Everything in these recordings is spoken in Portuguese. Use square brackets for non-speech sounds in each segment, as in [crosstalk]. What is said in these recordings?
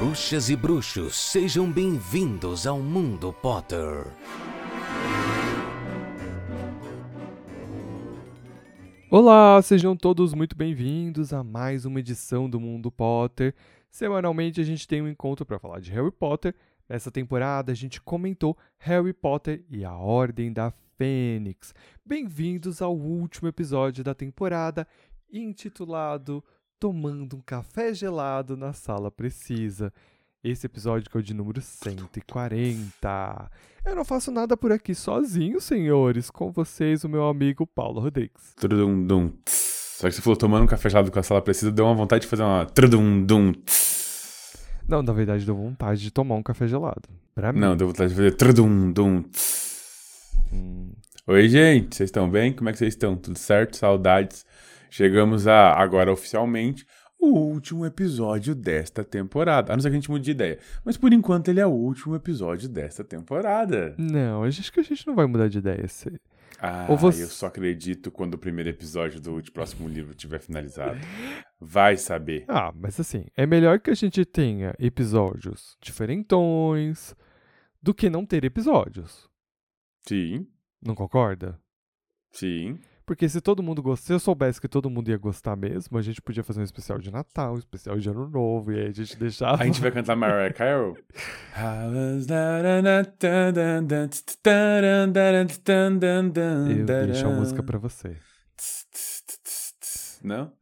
Bruxas e bruxos, sejam bem-vindos ao Mundo Potter. Olá, sejam todos muito bem-vindos a mais uma edição do Mundo Potter. Semanalmente a gente tem um encontro para falar de Harry Potter. Nessa temporada a gente comentou Harry Potter e a Ordem da Fênix. Bem-vindos ao último episódio da temporada, intitulado Tomando um Café Gelado na Sala Precisa. Esse episódio que é o de número 140. Eu não faço nada por aqui sozinho, senhores. Com vocês, o meu amigo Paulo Rodrigues. Trudum-dum. Só que você falou tomando um café gelado com a sala precisa, deu uma vontade de fazer uma trudum-dum. Não, na verdade, deu vontade de tomar um café gelado. Pra mim. Não, deu vontade de fazer trudum-dum. Hum, Oi, gente, vocês estão bem? Como é que vocês estão? Tudo certo? Saudades. Chegamos a, agora oficialmente, o último episódio desta temporada. A não ser que a gente mude de ideia. Mas por enquanto ele é o último episódio desta temporada. Não, acho que a gente não vai mudar de ideia. Se- Ah, você- eu só acredito quando o primeiro episódio do próximo livro tiver finalizado. Vai saber. Ah, mas assim, é melhor que a gente tenha episódios diferentões do que não ter episódios. Sim, Não concorda? sim. Porque se todo mundo gost... se eu soubesse que todo mundo ia gostar mesmo, a gente podia fazer um especial de Natal, um especial de Ano Novo, e aí a gente deixava. A gente vai cantar Mariah [laughs] Carey? Eu deixo a música pra você. Não?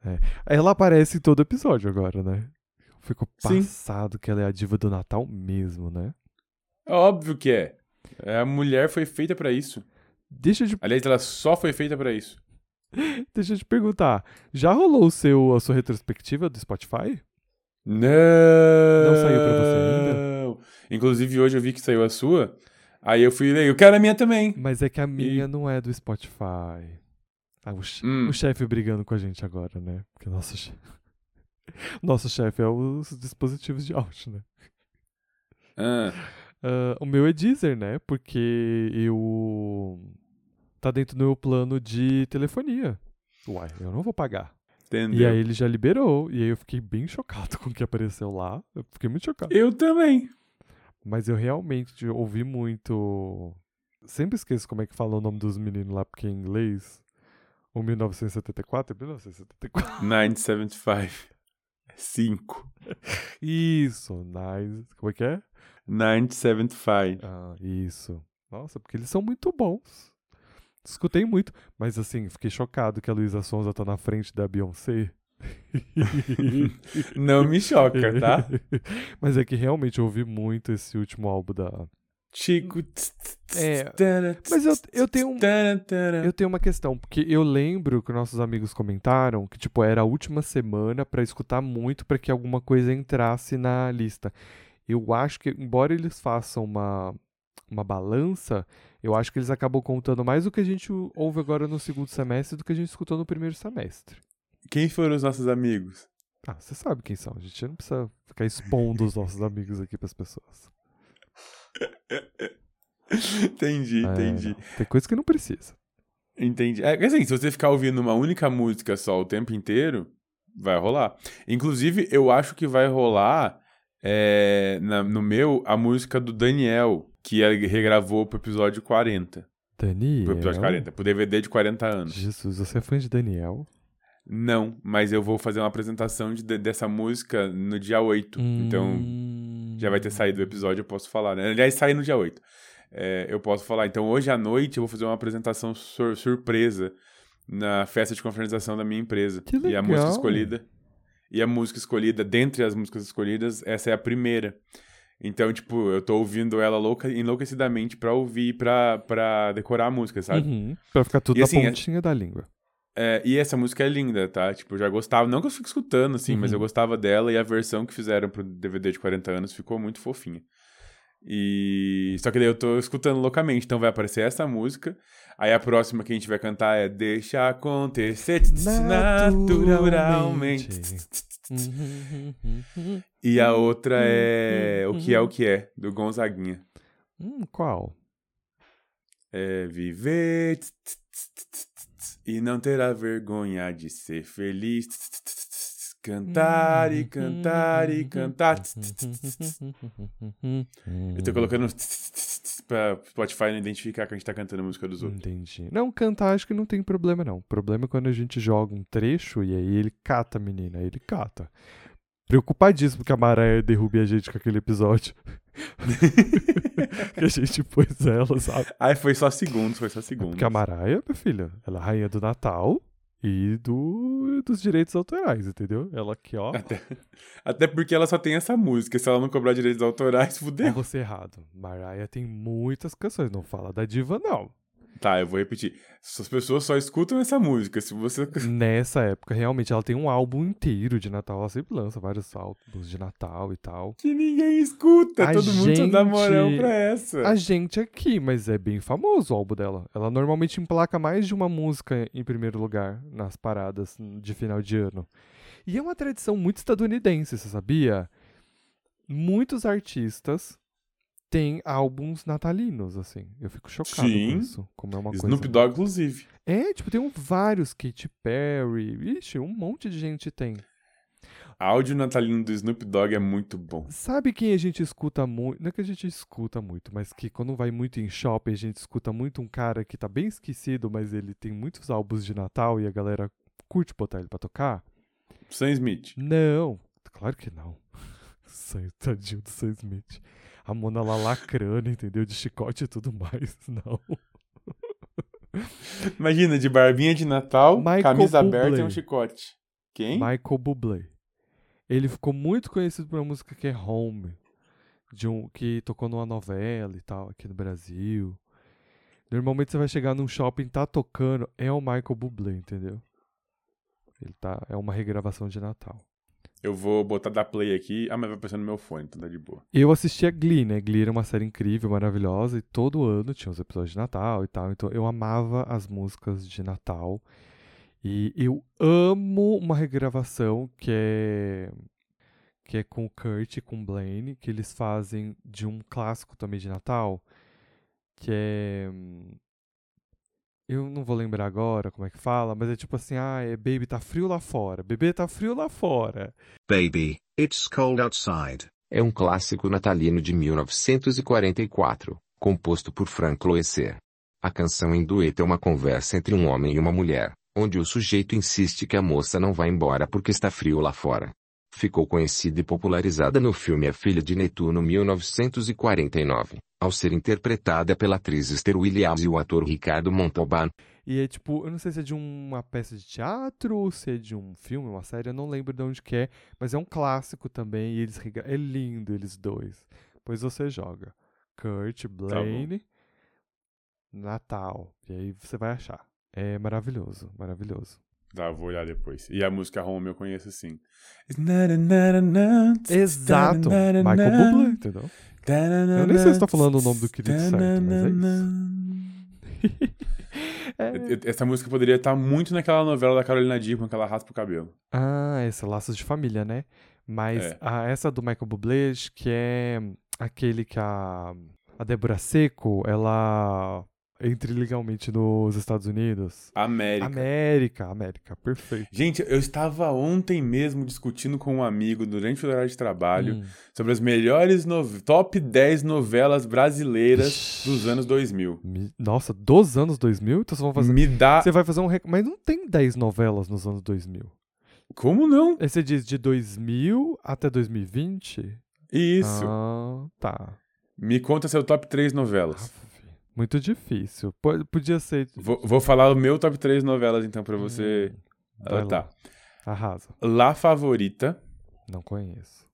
Ela aparece em todo episódio agora, né? Fico Sim. passado que ela é a diva do Natal mesmo, né? Óbvio que é. A mulher foi feita pra isso. Deixa eu te, Aliás, ela só foi feita pra isso. [laughs] deixa eu te perguntar. Já rolou o seu, a sua retrospectiva do Spotify? Não! Não saiu pra você ainda? Inclusive, hoje eu vi que saiu a sua. Aí eu fui ler, eu quero a minha também. Mas é que a minha não é do Spotify. Ah, o, Hum. o chefe brigando com a gente agora, né? Porque nosso chefe. [laughs] Nosso chefe é os dispositivos de áudio, né? Ah, Ah, o meu é Deezer, né? Porque eu. Tá dentro do meu plano de telefonia. Uai, eu não vou pagar. entendeu? E aí ele já liberou. E aí eu fiquei bem chocado [laughs] com o que apareceu lá. Eu fiquei muito chocado. Eu também. Mas eu realmente ouvi muito. Sempre esqueço como é que fala o nome dos meninos lá, porque é em inglês. O 1974 é 1974. 975. 5. Isso, nice. Como é que é? 975. Ah, isso. Nossa, porque eles são muito bons. Escutei muito, mas assim, fiquei chocado que a Luísa Sonza tá na frente da Beyoncé. [laughs] Não me choca, tá? [laughs] mas é que realmente eu ouvi muito esse último álbum da. Chico. É, mas eu- eu tenho um- Eu tenho uma questão, porque eu lembro que nossos amigos comentaram que, tipo, era a última semana pra escutar muito pra que alguma coisa entrasse na lista. Eu acho que, embora eles façam uma, uma balança, eu acho que eles acabam contando mais o que a gente ouve agora no segundo semestre do que a gente escutou no primeiro semestre. Quem foram os nossos amigos? Ah, você sabe quem são, a gente não precisa ficar expondo os nossos amigos aqui pras pessoas. [laughs] entendi, É, entendi. tem coisa que não precisa. Entendi. É assim, se você ficar ouvindo uma única música só o tempo inteiro, vai rolar. Inclusive, eu acho que vai rolar é, na- no meu a música do Daniel, que ele regravou pro episódio 40. Daniel. Pro episódio 40, pro DVD de 40 anos. Jesus, você é fã de Daniel? Não, mas eu vou fazer uma apresentação de- de- dessa música no dia 8. Então, Hum. já vai ter saído o episódio, eu posso falar, né? Aliás, sai no dia 8. É, eu posso falar. Então, hoje à noite eu vou fazer uma apresentação sur- surpresa na festa de confraternização da minha empresa. Que E a música legal. escolhida. E a música escolhida, dentre as músicas escolhidas, essa é a primeira. Então, tipo, eu tô ouvindo ela louca, enlouquecidamente pra ouvir, pra, pra decorar a música, sabe? Uhum, Pra ficar tudo E na assim, é- pontinha da língua. É, e essa música é linda, tá? Tipo, eu já gostava, não que eu fique escutando, assim, mas Uhum. eu gostava dela e a versão que fizeram pro DVD de 40 anos ficou muito fofinha. E. Só que daí eu tô escutando loucamente, então vai aparecer essa música. Aí a próxima que a gente vai cantar é Deixa acontecer naturalmente. Uhum. E a outra é O que é o que é, do Gonzaguinha. Hum, qual? É viver e não terá vergonha de ser feliz. Cantar e cantar e cantar. Eu tô colocando tss pra Spotify não identificar que a gente tá cantando a música dos outros. Entendi. Não, cantar acho que não tem problema, não. O problema é quando a gente joga um trecho e aí ele cata a menina. Aí ele cata. Preocupadíssimo que a Maraia derrube a gente com aquele episódio. [laughs] que a gente pôs ela, sabe? Ai, foi só segundos, foi só segundos. Porque a Maraia, minha filha, ela é a rainha do Natal e do, dos direitos autorais, entendeu? Ela aqui, ó. Até, [laughs] até porque ela só tem essa música. Se ela não cobrar direitos autorais, fudeu. você errado. Mariah tem muitas canções, não fala da diva, não. Tá, eu vou repetir. As pessoas só escutam essa música. Se você. [laughs] Nessa época, realmente, ela tem um álbum inteiro de Natal. Ela sempre lança vários álbuns de Natal e tal. Que ninguém escuta. A Todo mundo só dá gente- moral pra essa. A gente aqui, mas é bem famoso o álbum dela. Ela normalmente emplaca mais de uma música em primeiro lugar nas paradas de final de ano. E é uma tradição muito estadunidense, você sabia? Muitos artistas têm álbuns natalinos, assim. Eu fico chocado Sim. com isso. Como é uma coisa. Snoop Dogg, inclusive. É, tipo, tem um, vários. Katy Perry. Ixi, um monte de gente tem. Áudio natalino do Snoop Dogg é muito bom. Sabe quem a gente escuta muito? Não é que a gente escuta muito, mas que quando vai muito em shopping, a gente escuta muito um cara que tá bem esquecido, mas ele tem muitos álbuns de Natal e a galera curte botar ele pra tocar? Sam Smith. Não, claro que não. [laughs] Tadinho do Sam Smith. A Mona lá lacrando, entendeu? De chicote e tudo mais. [laughs] Não. Imagina, de barbinha de Natal, Michael camisa Bublé. aberta e um chicote. Quem? Michael Bublé. Ele ficou muito conhecido por uma música que é Home, de um que tocou numa novela e tal aqui no Brasil. Normalmente você vai chegar num shopping, tá tocando, é o Michael Bublé, entendeu? Ele tá, é uma regravação de Natal. Eu vou botar da play aqui. Ah, mas vai aparecer no meu fone, então tá de boa. Eu assistia Glee, né? Glee era uma série incrível, maravilhosa, e todo ano tinha os episódios de Natal e tal. Então eu amava as músicas de Natal. E eu amo uma regravação que é que é com o Kurt e com o Blaine, que eles fazem de um clássico também de Natal, que é hum, eu não vou lembrar agora como é que fala, mas é tipo assim, ah, é Baby tá frio lá fora, bebê tá frio lá fora. Baby, it's cold outside. É um clássico natalino de 1944, composto por Frank Loesser. A canção em dueto é uma conversa entre um homem e uma mulher, onde o sujeito insiste que a moça não vai embora porque está frio lá fora. Ficou conhecida e popularizada no filme A Filha de Netuno 1949, ao ser interpretada pela atriz Esther Williams e o ator Ricardo Montalban. E é tipo, eu não sei se é de uma peça de teatro ou se é de um filme, uma série, eu não lembro de onde que é, mas é um clássico também e eles rega- é lindo eles dois. Pois você joga Kurt, Blaine, Natal, e aí você vai achar. É maravilhoso, maravilhoso. Tá, vou olhar depois. E a música Home eu conheço sim. Exato, Michael Bublé, entendeu? Eu nem sei se tá falando o nome do querido certo, mas é [laughs] É. Essa música poderia estar muito naquela novela da Carolina Dickman que ela raspa o cabelo. Ah, essa Laços de Família, né? Mas É. a- essa do Michael Bublé, que é aquele que a, a Débora Seco, ela entra ilegalmente nos Estados Unidos. América. América, América, perfeito. Gente, eu estava ontem mesmo discutindo com um amigo durante o horário de trabalho Hum. sobre as melhores top 10 novelas brasileiras dos anos 2000. Me- Nossa, dos anos 2000? Então vocês vão fazer... Me dá. Você vai fazer um... rec- Mas não tem 10 novelas nos anos 2000. Como não? Aí você diz de 2000 até 2020? Isso. Ah, tá. Me conta seu top 3 novelas. Aff, Muito difícil. Po- Podia ser... Vou, vou falar o meu top 3 novelas então pra você. Hum, Ah, lá. tá. Arrasa. La Favorita. Não conheço.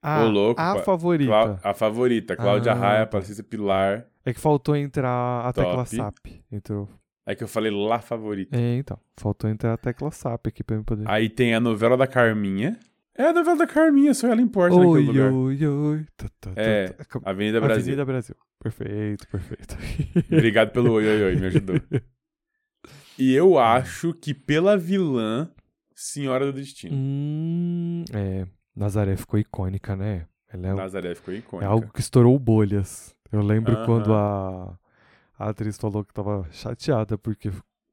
Ah, Ô, louco, a pa- favorita. A favorita. Cláudia Ah, Raia. Patrícia Pilar. É que faltou entrar a tecla Top. SAP. Entrou. É que eu falei La Favorita. É, então. Faltou entrar a tecla SAP aqui pra eu poder. Aí tem a novela da Carminha. É a novela da Carminha, só ela importa naquele oi, lugar. oi, oi. Tá, tá, tá, É, tá. Como- Avenida Brasil. Avenida Brasil. Perfeito, perfeito. [laughs] Obrigado pelo oi, oi, oi, me ajudou. E eu [laughs] acho que pela vilã, Senhora do Destino. hum, é. Nazaré ficou icônica, né? Ela é, Nazaré ficou é icônica. algo que estourou bolhas. Eu lembro Aham. quando a, a atriz falou que tava chateada, porque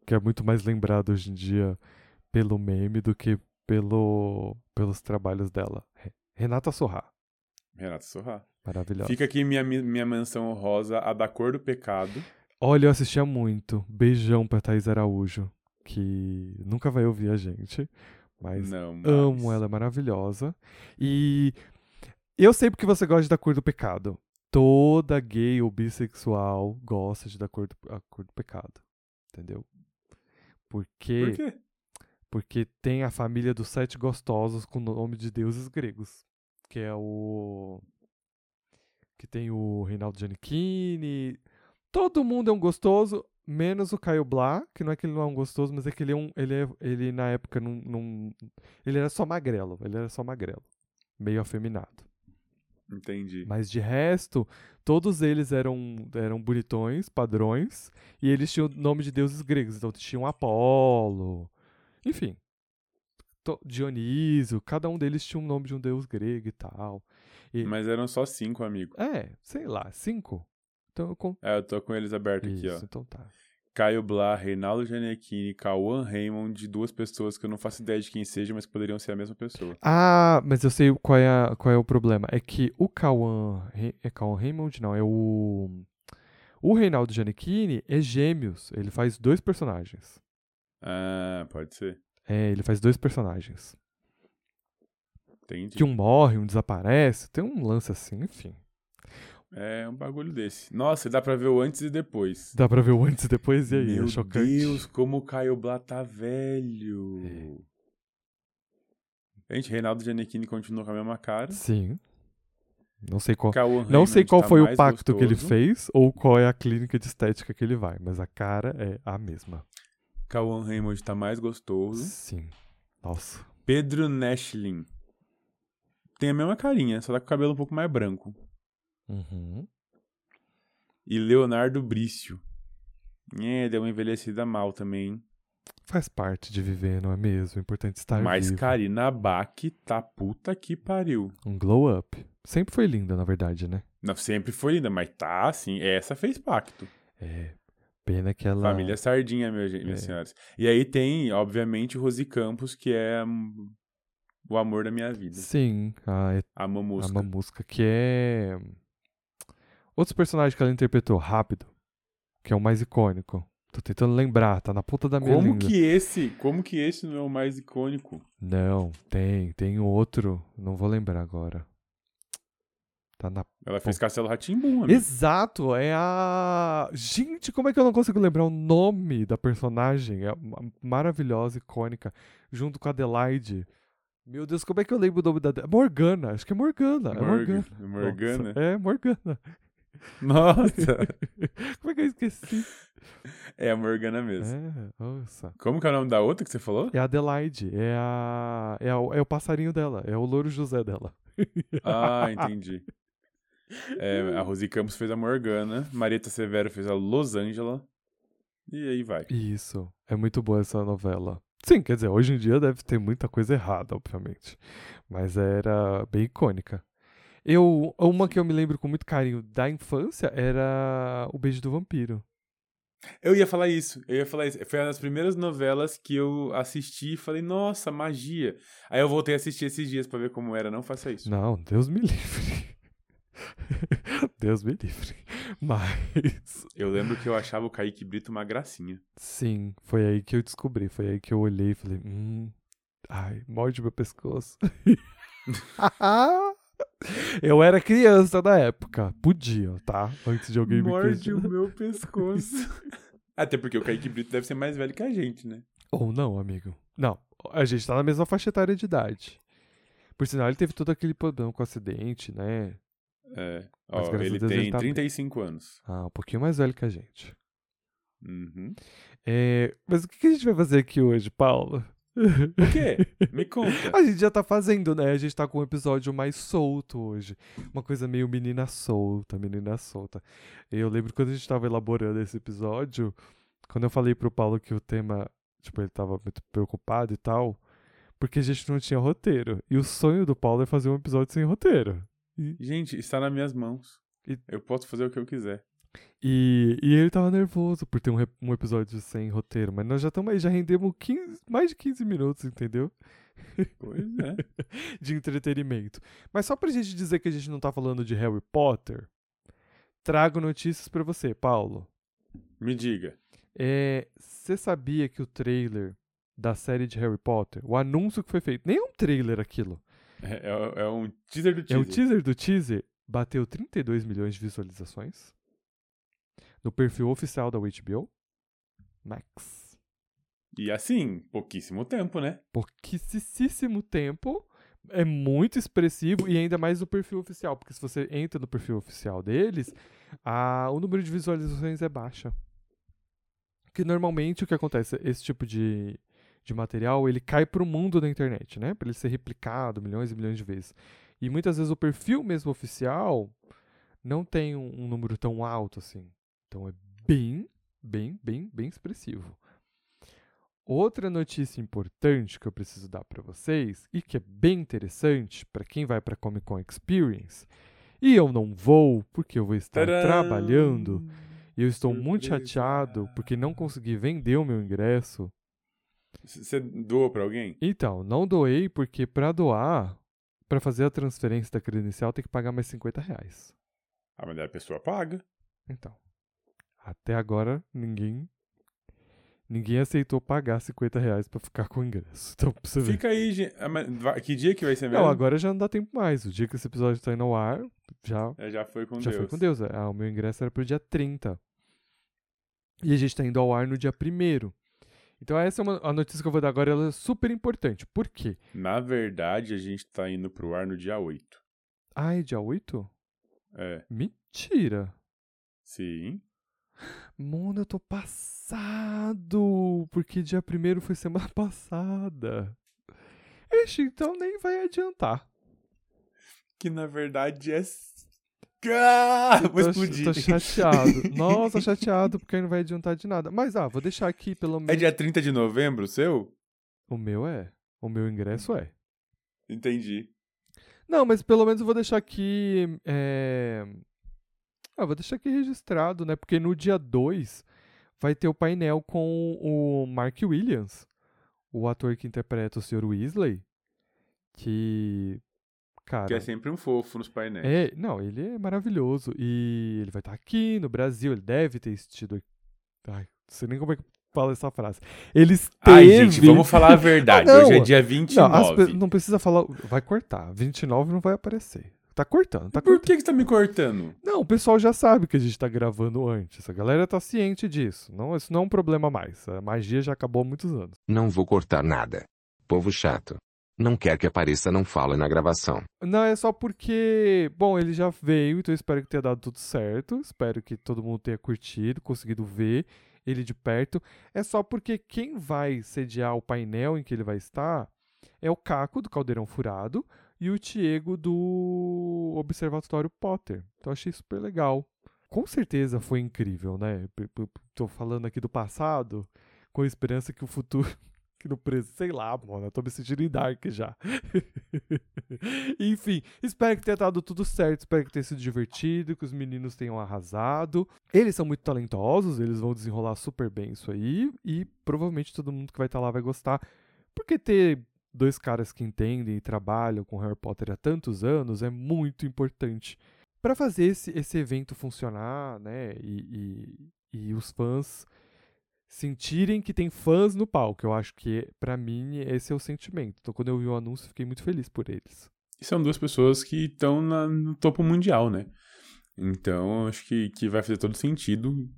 que é muito mais lembrado hoje em dia pelo meme do que pelo, pelos trabalhos dela. Re- Renata Sorrá. Renato Sorra. Maravilhosa. Fica aqui minha, minha menção rosa, a da cor do pecado. Olha, eu assistia muito. Beijão pra Thaís Araújo, que nunca vai ouvir a gente, mas Não, mas... amo, ela é maravilhosa. E eu sei porque você gosta da cor do pecado. Toda gay ou bissexual gosta de da cor do, a cor do pecado. Entendeu? Porque, Por quê? Porque tem a família dos sete gostosos com o nome de deuses gregos. Que é o. Que tem o Reinaldo Giannichini. Todo mundo é um gostoso, menos o Caio Blá, que não é que ele não é um gostoso, mas é que ele é um. Ele, é, ele na época não, não. Ele era só magrelo. Ele era só magrelo. Meio afeminado. Entendi. Mas de resto, todos eles eram, eram bonitões, padrões, e eles tinham o nome de deuses gregos. Então tinham Apolo, enfim. Dionísio, cada um deles tinha um nome de um deus grego e tal. E- Mas eram só cinco, amigo. É, sei lá, cinco. Então eu con- É, eu tô com eles abertos aqui, ó. então tá. Caio Blá, Reinaldo Giannichini, Cauã Raymond, duas pessoas que eu não faço ideia de quem seja, mas que poderiam ser a mesma pessoa. Ah, mas eu sei qual é, a- qual é o problema. É que o Cauã. É Cauã Raymond? Não, é o. O Reinaldo Giannichini é gêmeos. Ele faz dois personagens. Ah, pode ser. É, ele faz dois personagens. Entendi. Que um morre, um desaparece. Tem um lance assim, enfim. É um bagulho desse. Nossa, dá pra ver o antes e depois. Dá pra ver o antes e depois, e aí? Meu é chocante. Deus, como o Caio Blá tá velho. Gente, Reinaldo Giannichini continua com a mesma cara. Sim. Não sei qual. Cauã Não sei qual tá foi o pacto que ele gostoso. fez ou qual é a clínica de estética que ele vai, mas a cara é a mesma. Cauã Raymond tá mais gostoso. Sim. Nossa. Pedro Nashlin. Tem a mesma carinha, só tá com o cabelo um pouco mais branco. Uhum. E Leonardo Brício. É, deu uma envelhecida mal também. Faz parte de viver, não é mesmo? É importante estar Mas vivo. Karina Bach tá puta que pariu. Um glow up. Sempre foi linda, na verdade, né? Não, sempre foi linda, mas tá assim. Essa fez pacto. É. Pena que ela. Família Sardinha, meu, minhas É. senhoras. E aí tem, obviamente, o Rosi Campos, que é o amor da minha vida. Sim, a, A mamusca. a Mamusca, que é. Outros personagens que ela interpretou, rápido. Que é o mais icônico. Tô tentando lembrar, tá na ponta da minha Como língua. que esse, como que esse não é o mais icônico? Não, tem, tem outro. Não vou lembrar agora. Tá na. Ela fez Castelo Ratimbum, amigo. Exato, é a. Gente, como é que eu não consigo lembrar o nome da personagem? É ma- maravilhosa, icônica, junto com a Adelaide. Meu Deus, como é que eu lembro o nome da. Morgana, acho que é Morgana. É Morgana. Morga- Morgana. Nossa, é Morgana. Nossa, [laughs] Como é que eu esqueci? é a Morgana mesmo. É, nossa. Como que é o nome da outra que você falou? É a Adelaide, é a. É, a- é o passarinho dela, é o louro José dela. Ah, entendi. [laughs] É, a Rosi Campos fez a Morgana, Marieta Severo fez a Los Angela. E aí vai. Isso. É muito boa essa novela. Sim, quer dizer, hoje em dia deve ter muita coisa errada, obviamente. Mas era bem icônica. Eu, uma que eu me lembro com muito carinho da infância era O Beijo do Vampiro. Eu ia falar isso, eu ia falar isso. Foi uma das primeiras novelas que eu assisti e falei, nossa, magia. Aí eu voltei a assistir esses dias pra ver como era, não faça isso. Não, Deus me [laughs] livre. [laughs] Deus me livre. Mas, Eu lembro que eu achava o Kaique Brito uma gracinha. sim, foi aí que eu descobri. Foi aí que eu olhei e falei, hum, ai, morde meu pescoço. [laughs] eu era criança na época. Podia, tá? Antes de alguém me Morde o meu [laughs] pescoço. Até porque o Kaique Brito deve ser mais velho que a gente, né? Ou não, amigo. Não, a gente tá na mesma faixa etária de idade. Por sinal, ele teve todo aquele problema com o acidente, né? É. Ó, ele Deus tem ele tá bem. 35 anos. Ah, um pouquinho mais velho que a gente. Uhum. É, mas o que que a gente vai fazer aqui hoje, Paulo? O quê? Me conta. [laughs] A gente já tá fazendo, né? A gente tá com um episódio mais solto hoje. Uma coisa meio menina solta, menina solta. Eu lembro quando a gente tava elaborando esse episódio, quando eu falei pro Paulo que o tema, tipo, ele tava muito preocupado e tal, porque a gente não tinha roteiro. E o sonho do Paulo é fazer um episódio sem roteiro. Gente, está nas minhas mãos. E- Eu posso fazer o que eu quiser. E, e ele tava nervoso por ter um, um episódio sem roteiro, mas nós já estamos aí, já rendemos 15, mais de 15 minutos, entendeu? Pois é. [laughs] de entretenimento. Mas só pra gente dizer que a gente não tá falando de Harry Potter, trago notícias pra você, Paulo. Me diga. Você sabia que o trailer da série de Harry Potter, o anúncio que foi feito, nem é um trailer aquilo, É, é- é um teaser do é teaser. o teaser do teaser, bateu 32 milhões de visualizações no perfil oficial da HBO Max. E assim, pouquíssimo tempo, né? pouquíssimo tempo. É muito expressivo e ainda mais no perfil oficial, porque se você entra no perfil oficial deles, a, o número de visualizações é baixa. Porque normalmente o que acontece, esse tipo de, de material, ele cai pro mundo da internet, né? Para ele ser replicado milhões e milhões de vezes. E muitas vezes o perfil mesmo oficial não tem um, um número tão alto assim. Então é bem, bem, bem, bem expressivo. Outra notícia importante que eu preciso dar para vocês e que é bem interessante para quem vai para Comic Con Experience, e eu não vou porque eu vou estar Tcharam! trabalhando e eu estou muito chateado porque não consegui vender o meu ingresso. Você doou pra alguém? Então, não doei porque para doar, para fazer a transferência da credencial tem que pagar mais 50 reais. Ah, mas a pessoa paga. Então, até agora ninguém ninguém aceitou pagar 50 reais para ficar com o ingresso. [laughs] Então, pra você ver. Fica aí, gente. Ah, Que dia que vai ser mesmo? Não, agora já não dá tempo mais. O dia que esse episódio está indo ao ar, já, É, já foi com já Deus. foi com Deus. Ah, o meu ingresso era pro dia 30. E a gente está indo ao ar no dia 1 Então essa é uma, a notícia que eu vou dar agora, ela é super importante. Por quê? Na verdade, a gente tá indo pro ar no dia 8. Ai, dia 8? É. Mentira. Sim. Mano, eu tô passado. Porque dia 1 foi semana [laughs] passada. Ixi, então nem vai adiantar. Que na verdade é. Ah, vou tô, explodir. tô chateado. Nossa, chateado, porque aí não vai adiantar de nada. Mas, ah, vou deixar aqui pelo É menos. dia 30 de novembro, o seu? O meu é. O meu ingresso é. Entendi. Não, mas pelo menos eu vou deixar aqui. É... Ah, vou deixar aqui registrado, né? Porque no dia 2 vai ter o painel com o Mark Williams, o ator que interpreta o Sr. Weasley. Que. Cara. Que é sempre um fofo nos painéis. É, não, ele é maravilhoso. E ele vai estar aqui no Brasil, ele deve ter assistido. Ai, não sei nem como é que fala essa frase. Ele esteve... Ai, gente, vamos falar a verdade. Ah, [laughs] não. Hoje é dia Não, 29. as pe- não precisa falar. Vai cortar. 29 não vai aparecer. Tá cortando, tá Por cortando. que, que você tá me cortando? Não, o pessoal já sabe que a gente tá gravando antes. A galera tá ciente disso. Não, isso não é um problema mais. A magia já acabou há muitos anos. Não vou cortar nada. Povo chato. Não quer que apareça não fala na gravação. Não, é só porque. Bom, ele já veio, então espero que tenha dado tudo certo. Espero que todo mundo tenha curtido, conseguido ver ele de perto. É só porque quem vai sediar o painel em que ele vai estar é o Caco, do Caldeirão Furado, e o Tiego, do Observatório Potter. Então achei super legal. Com certeza foi incrível, né? Tô falando aqui do passado, com a esperança que o futuro. Que no presente, sei lá, mano, eu tô me sentindo em Dark já. [laughs] Enfim, espero que tenha dado tudo certo, espero que tenha sido divertido, que os meninos tenham arrasado. Eles são muito talentosos, eles vão desenrolar super bem isso aí, e provavelmente todo mundo que vai estar lá vai gostar, porque ter dois caras que entendem e trabalham com Harry Potter há tantos anos é muito importante para fazer esse, esse evento funcionar, né? E, e, e os fãs sentirem que tem fãs no palco. Eu acho que, pra mim, esse é o sentimento. Então, quando eu vi o anúncio, fiquei muito feliz por eles. E são duas pessoas que estão no topo mundial, né? Então, acho que, que vai fazer todo sentido.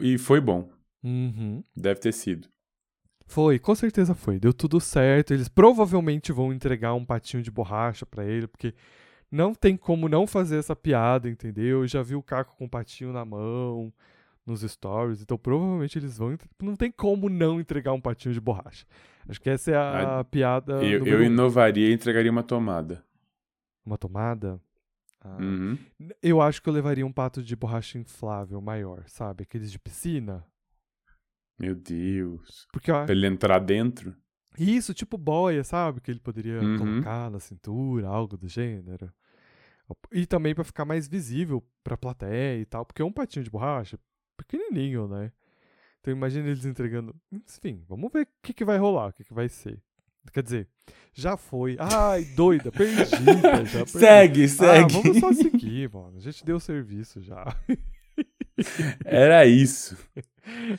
E foi bom. Uhum. Deve ter sido. Foi, com certeza foi. Deu tudo certo. Eles provavelmente vão entregar um patinho de borracha pra ele, porque não tem como não fazer essa piada, entendeu? Eu já vi o Caco com o patinho na mão nos stories, então provavelmente eles vão. Não tem como não entregar um patinho de borracha. Acho que essa é a Ah, piada. eu eu inovaria e entregaria uma tomada. Uma tomada? Ah, Uhum. Eu acho que eu levaria um pato de borracha inflável maior, sabe? Aqueles de piscina. Meu Deus. Porque eu, Pra ele entrar dentro. Isso, tipo boia, sabe? Que ele poderia Uhum. colocar na cintura, algo do gênero. E também pra ficar mais visível pra plateia e tal, porque um patinho de borracha pequenininho, né? Então imagina eles entregando. Enfim, vamos ver o que, que vai rolar, o que, que vai ser. Quer dizer, já foi. Ai, doida, perdida. Já [laughs] perdi. Segue, Ah, segue. vamos só seguir, mano. A gente deu serviço já. [laughs] Era isso. [laughs]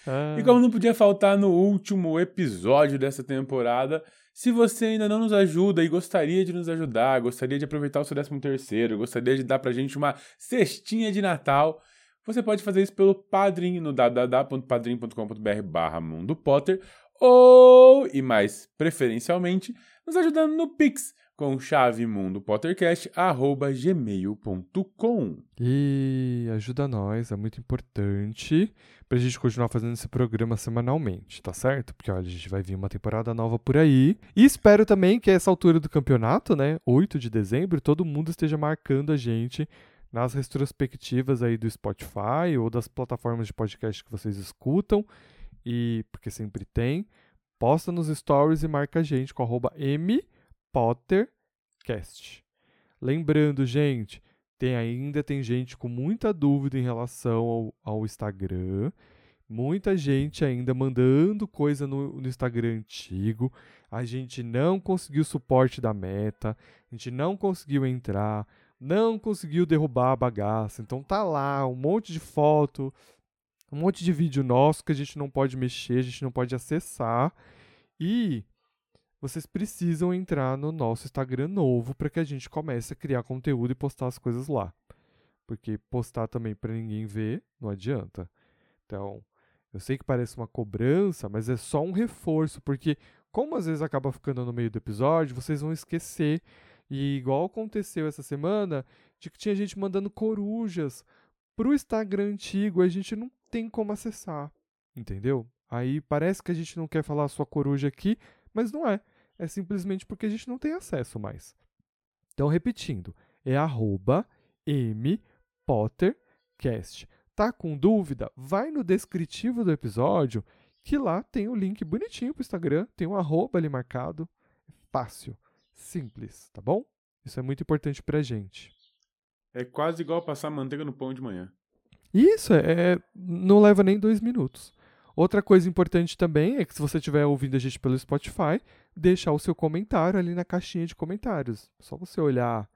Ah, E como não podia faltar no último episódio dessa temporada, se você ainda não nos ajuda e gostaria de nos ajudar, gostaria de aproveitar o seu 13 terceiro, gostaria de dar pra gente uma cestinha de Natal, você pode fazer isso pelo Padrim no www.padrim.com.br barra Mundo Potter ou, e mais preferencialmente, nos ajudando no Pix com chave mundopottercast.gmail.com E ajuda nós, é muito importante pra gente continuar fazendo esse programa semanalmente, tá certo? Porque olha, a gente vai vir uma temporada nova por aí. E espero também que essa altura do campeonato, né, 8 de dezembro, todo mundo esteja marcando a gente nas retrospectivas aí do Spotify ou das plataformas de podcast que vocês escutam. E porque sempre tem, posta nos stories e marca a gente com arroba mpottercast. Lembrando, gente, tem ainda tem gente com muita dúvida em relação ao, ao Instagram. Muita gente ainda mandando coisa no, no Instagram antigo. A gente não conseguiu suporte da meta. A gente não conseguiu entrar. Não conseguiu derrubar a bagaça. Então tá lá um monte de foto, um monte de vídeo nosso que a gente não pode mexer, a gente não pode acessar. E vocês precisam entrar no nosso Instagram novo para que a gente comece a criar conteúdo e postar as coisas lá. Porque postar também para ninguém ver não adianta. Então, eu sei que parece uma cobrança, mas é só um reforço, porque como às vezes acaba ficando no meio do episódio, vocês vão esquecer. E igual aconteceu essa semana, de que tinha gente mandando corujas pro Instagram antigo, a gente não tem como acessar, entendeu? Aí parece que a gente não quer falar a sua coruja aqui, mas não é. É simplesmente porque a gente não tem acesso mais. Então, repetindo, é arroba mpottercast. Tá com dúvida? Vai no descritivo do episódio, que lá tem o link bonitinho pro Instagram, tem um arroba ali marcado. Fácil, simples, tá bom? Isso é muito importante pra gente. É quase igual passar manteiga no pão de manhã. Isso, é, é- não leva nem dois minutos. Outra coisa importante também é que se você estiver ouvindo a gente pelo Spotify, deixar o seu comentário ali na caixinha de comentários. Só você olhar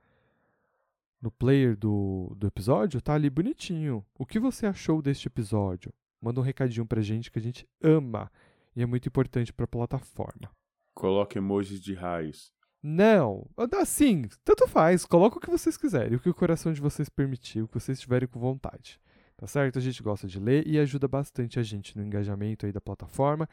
no player do, do episódio, tá ali bonitinho. O que você achou deste episódio? Manda um recadinho pra gente que a gente ama e é muito importante pra plataforma. Coloca emojis de raios. Não, assim, tanto faz, coloca o que vocês quiserem, o que o coração de vocês permitir, o que vocês tiverem com vontade. Tá certo? A gente gosta de ler e ajuda bastante a gente no engajamento aí da plataforma,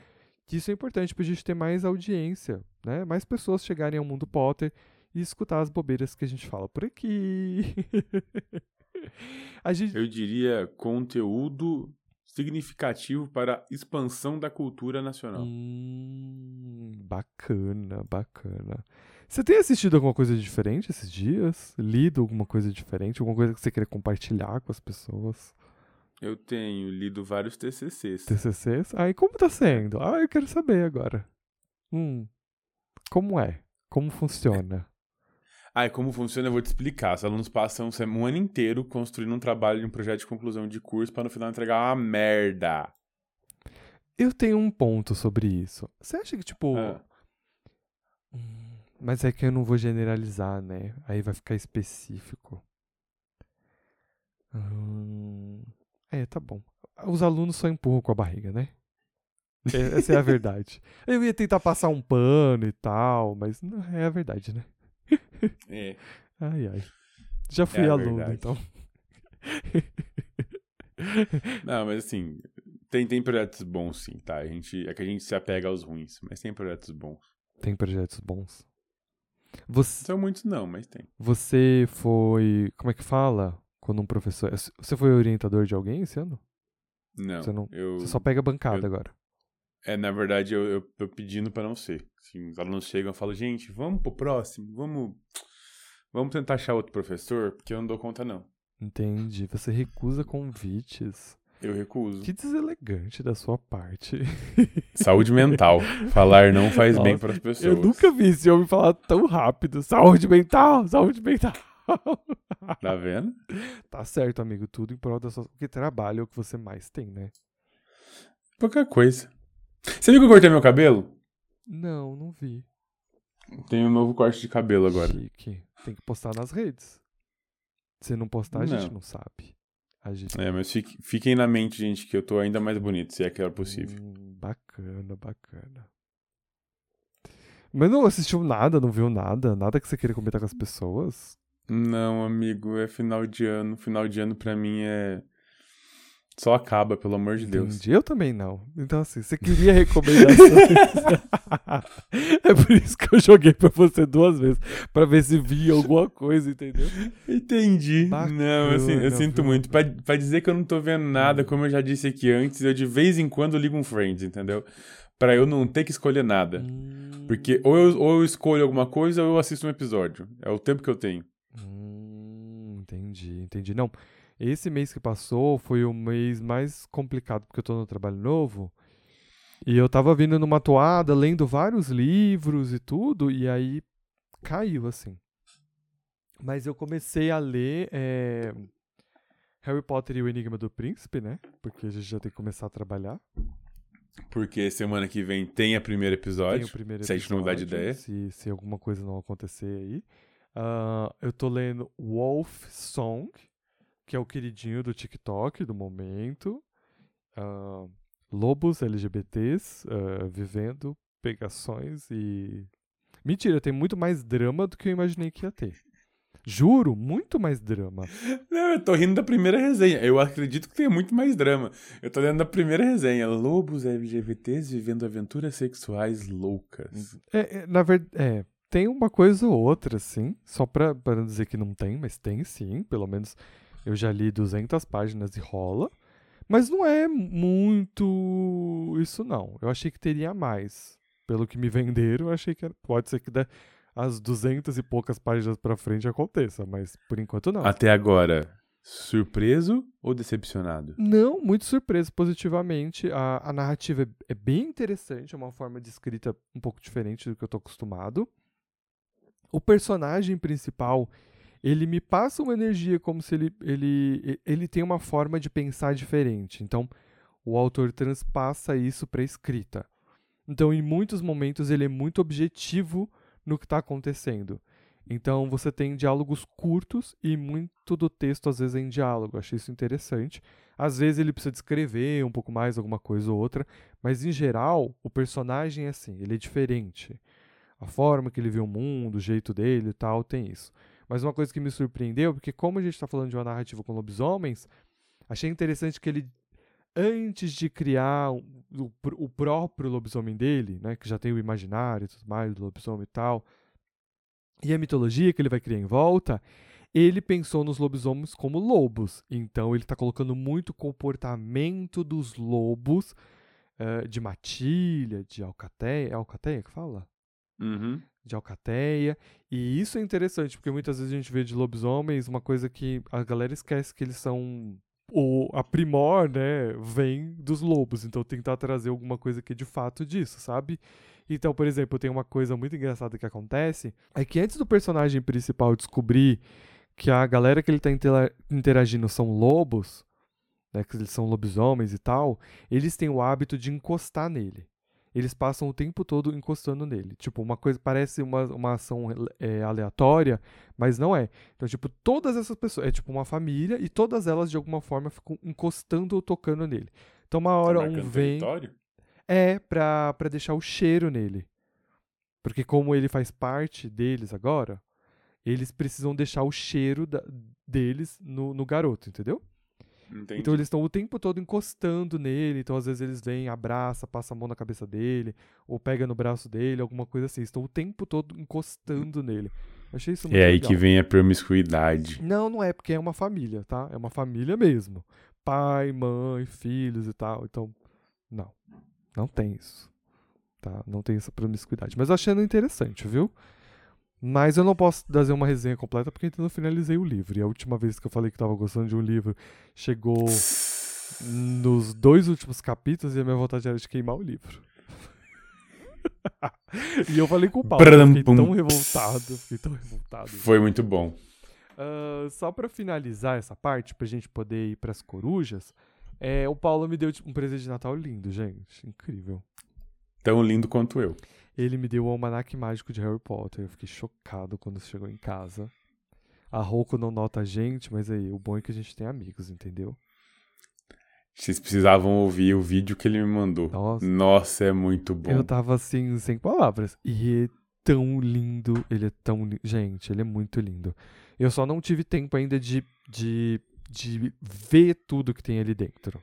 que isso é importante pra gente ter mais audiência, né? Mais pessoas chegarem ao mundo Potter e escutar as bobeiras que a gente fala por aqui. [laughs] a gente Eu diria conteúdo significativo para a expansão da cultura nacional. Hum, bacana, bacana. Você tem assistido alguma coisa diferente esses dias? Lido alguma coisa diferente? Alguma coisa que você queria compartilhar com as pessoas? Eu tenho lido vários TCCs. TCCs? Ah, e como tá sendo? Ah, eu quero saber agora. Hum, como é? Como funciona? [laughs] Ah, e como funciona, eu vou te explicar. Os alunos passam um ano inteiro construindo um trabalho de um projeto de conclusão de curso para no final entregar uma merda. Eu tenho um ponto sobre isso. Você acha que, tipo. Ah. Hum, Mas é que eu não vou generalizar, né? Aí vai ficar específico. Hum, É, tá bom. Os alunos só empurram com a barriga, né? É- Essa é a verdade. [laughs] Eu ia tentar passar um pano e tal, mas não é a verdade, né? É. Ai, ai. Já fui É aluno, verdade. então. [laughs] Não, mas assim, tem, tem projetos bons sim, tá? A gente, é que a gente se apega aos ruins, mas tem projetos bons. Tem projetos bons. Você, São muitos não, mas tem. você foi. Como é que fala? Quando um professor. Você foi orientador de alguém esse ano? Não, Você não- eu... Você só pega bancada eu- agora. É, na verdade, eu, eu, eu pedindo pra não ser. Assim, os alunos chegam e falam, gente, vamos pro próximo, vamos... Vamos tentar achar outro professor, porque eu não dou conta não. Entendi. Você recusa convites. Eu recuso. Que deselegante da sua parte. [laughs] Saúde mental. Falar não faz bem Nossa, para as pessoas. Eu nunca vi esse homem falar tão rápido. Saúde mental, saúde mental. [laughs] Tá vendo? tá certo, amigo. Tudo em prol da sua. Porque trabalho é o que você mais tem, né? Pouca coisa. Você viu que eu cortei meu cabelo? Não, não vi. Tem um novo corte de cabelo agora. Chique. Tem que postar nas redes. Se não postar, a gente Não. não sabe. Gente... É, mas fique- fiquem na mente, gente, que eu tô ainda mais bonito, se é que era possível. Hum, bacana, bacana. Mas não assistiu nada, não viu nada? Nada que você queira comentar com as pessoas? Não, amigo, é final de ano. Final de ano pra mim é. Só acaba, pelo amor de Deus. Entendi. Eu também não. Então, assim, você queria recomendações. [laughs] [laughs] é por isso que eu joguei pra você duas vezes. Pra ver se via alguma coisa, entendeu? Entendi. Bacana, não, eu, sin- eu sinto viu? muito. Pra, pra dizer que eu não tô vendo nada, como eu já disse aqui antes, eu de vez em quando ligo um Friends, entendeu? Pra eu não ter que escolher nada. Hum, Porque ou eu, ou eu escolho alguma coisa ou eu assisto um episódio. É o tempo que eu tenho. Hum, entendi, entendi. Não, esse mês que passou foi o mês mais complicado, porque eu tô no trabalho novo. E eu tava vindo numa toada, lendo vários livros e tudo, e aí caiu, assim. Mas eu comecei a ler eh, Harry Potter e o Enigma do Príncipe, né? Porque a gente já tem que começar a trabalhar. Porque semana que vem tem a primeiro Tem episódio. o primeiro se a gente não mudar de episódio, ideia. Se, se alguma coisa não acontecer aí. Ah, eu tô lendo Wolf Song, que é o queridinho do TikTok do momento. Ah, lobos LGBTs ah, vivendo pegações e. Mentira, tem muito mais drama do que eu imaginei que ia ter. Juro, muito mais drama. [laughs] Não, eu tô rindo da primeira resenha. Eu acredito que tem muito mais drama. Eu tô lendo da primeira resenha. Lobos LGBTs vivendo aventuras sexuais loucas. É, é, na verdade, é, tem uma coisa ou outra, sim. Só pra, pra não dizer que não tem, mas tem sim. Pelo menos eu já li 200 páginas e rola. Mas não é muito isso, não. Eu achei que teria mais. Pelo que me venderam, eu achei que era- pode ser que da, as 200 e poucas páginas pra frente aconteça, mas por enquanto não. Até agora, surpreso ou decepcionado? Não, muito surpreso positivamente. A, a narrativa é, é bem interessante, é uma forma de escrita um pouco diferente do que eu tô acostumado. O personagem principal, ele me passa uma energia como se ele, ele, ele tem uma forma de pensar diferente. Então, o autor transpassa isso para escrita. Então, em muitos momentos, ele é muito objetivo no que está acontecendo. Então, você tem diálogos curtos e muito do texto, às vezes, é em diálogo. Achei isso interessante. Às vezes, ele precisa descrever um pouco mais alguma coisa ou outra, mas, em geral, o personagem é assim, ele é diferente. A forma que ele vê o mundo, o jeito dele e tal, tem isso. Mas uma coisa que me surpreendeu, porque como a gente está falando de uma narrativa com lobisomens, achei interessante que ele, antes de criar o, o o próprio lobisomem dele, né, que já tem o imaginário e tudo mais, do lobisomem e tal, e a mitologia que ele vai criar em volta, ele pensou nos lobisomens como lobos. Então ele está colocando muito comportamento dos lobos eh, de matilha, de alcateia. É alcateia que fala? Uhum. De alcateia. E isso é interessante, porque muitas vezes a gente vê de lobisomens uma coisa que a galera esquece que eles são. O a primor, né, vem dos lobos. Então tentar trazer alguma coisa que é de fato disso, sabe? Então, por exemplo, tem uma coisa muito engraçada que acontece: é que antes do personagem principal descobrir que a galera que ele tá intera- interagindo são lobos, né, que eles são lobisomens e tal, eles têm o hábito de encostar nele eles passam o tempo todo encostando nele. Tipo, uma coisa parece uma, uma ação é, aleatória, mas não é. Então, tipo, todas essas pessoas, é tipo uma família e todas elas de alguma forma ficam encostando ou tocando nele. Então, uma hora Tá um vem. território? É, pra, pra deixar o cheiro nele. Porque como ele faz parte deles agora, eles precisam deixar o cheiro da- deles no, no garoto, entendeu? Entendi. Então eles estão o tempo todo encostando nele. Então às vezes eles vêm, abraça, passa a mão na cabeça dele, ou pega no braço dele, alguma coisa assim. Estão o tempo todo encostando nele. Eu achei isso muito É aí legal. que vem a promiscuidade. Não, não é, porque é uma família, tá? É uma família mesmo. Pai, mãe, filhos e tal. Então, não. Não tem isso. Tá? Não tem essa promiscuidade. Mas achando interessante, viu? Mas eu não posso fazer uma resenha completa porque ainda não finalizei o livro. E a última vez que eu falei que tava gostando de um livro chegou nos dois últimos capítulos e a minha vontade era de queimar o livro. [laughs] e eu falei com o Paulo, eu fiquei tão revoltado, fiquei tão revoltado. Foi muito bom. Ah, só pra finalizar essa parte, pra gente poder ir pras corujas, é, o Paulo me deu tipo, um presente de Natal lindo, gente. Incrível. Tão lindo quanto eu. Ele me deu o almanac mágico de Harry Potter. Eu fiquei chocado quando chegou em casa. A Roku não nota a gente, mas aí, o bom é que a gente tem amigos, entendeu? Vocês precisavam ouvir o vídeo que ele me mandou. Nossa. Nossa, é muito bom. Eu tava assim, sem palavras. E é tão lindo. Ele é tão lindo. Gente, ele é muito lindo. Eu só não tive tempo ainda de, de, de ver tudo que tem ali dentro.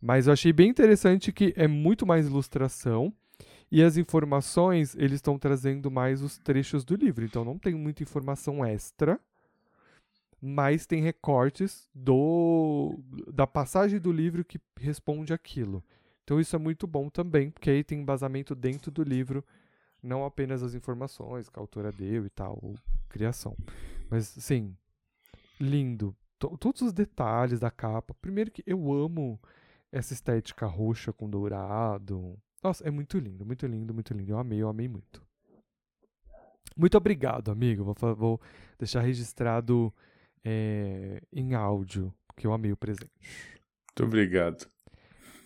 Mas eu achei bem interessante que é muito mais ilustração. E as informações, eles estão trazendo mais os trechos do livro. Então não tem muita informação extra. Mas tem recortes do da passagem do livro que responde aquilo. Então isso é muito bom também, porque aí tem embasamento dentro do livro, não apenas as informações que a autora deu e tal, ou criação. Mas, sim, lindo. To- todos os detalhes da capa. Primeiro que eu amo essa estética roxa com dourado. Nossa, é muito lindo, muito lindo, muito lindo. Eu amei, eu amei muito. Muito obrigado, amigo. Vou, vou deixar registrado é, em áudio, que eu amei o presente. Muito obrigado.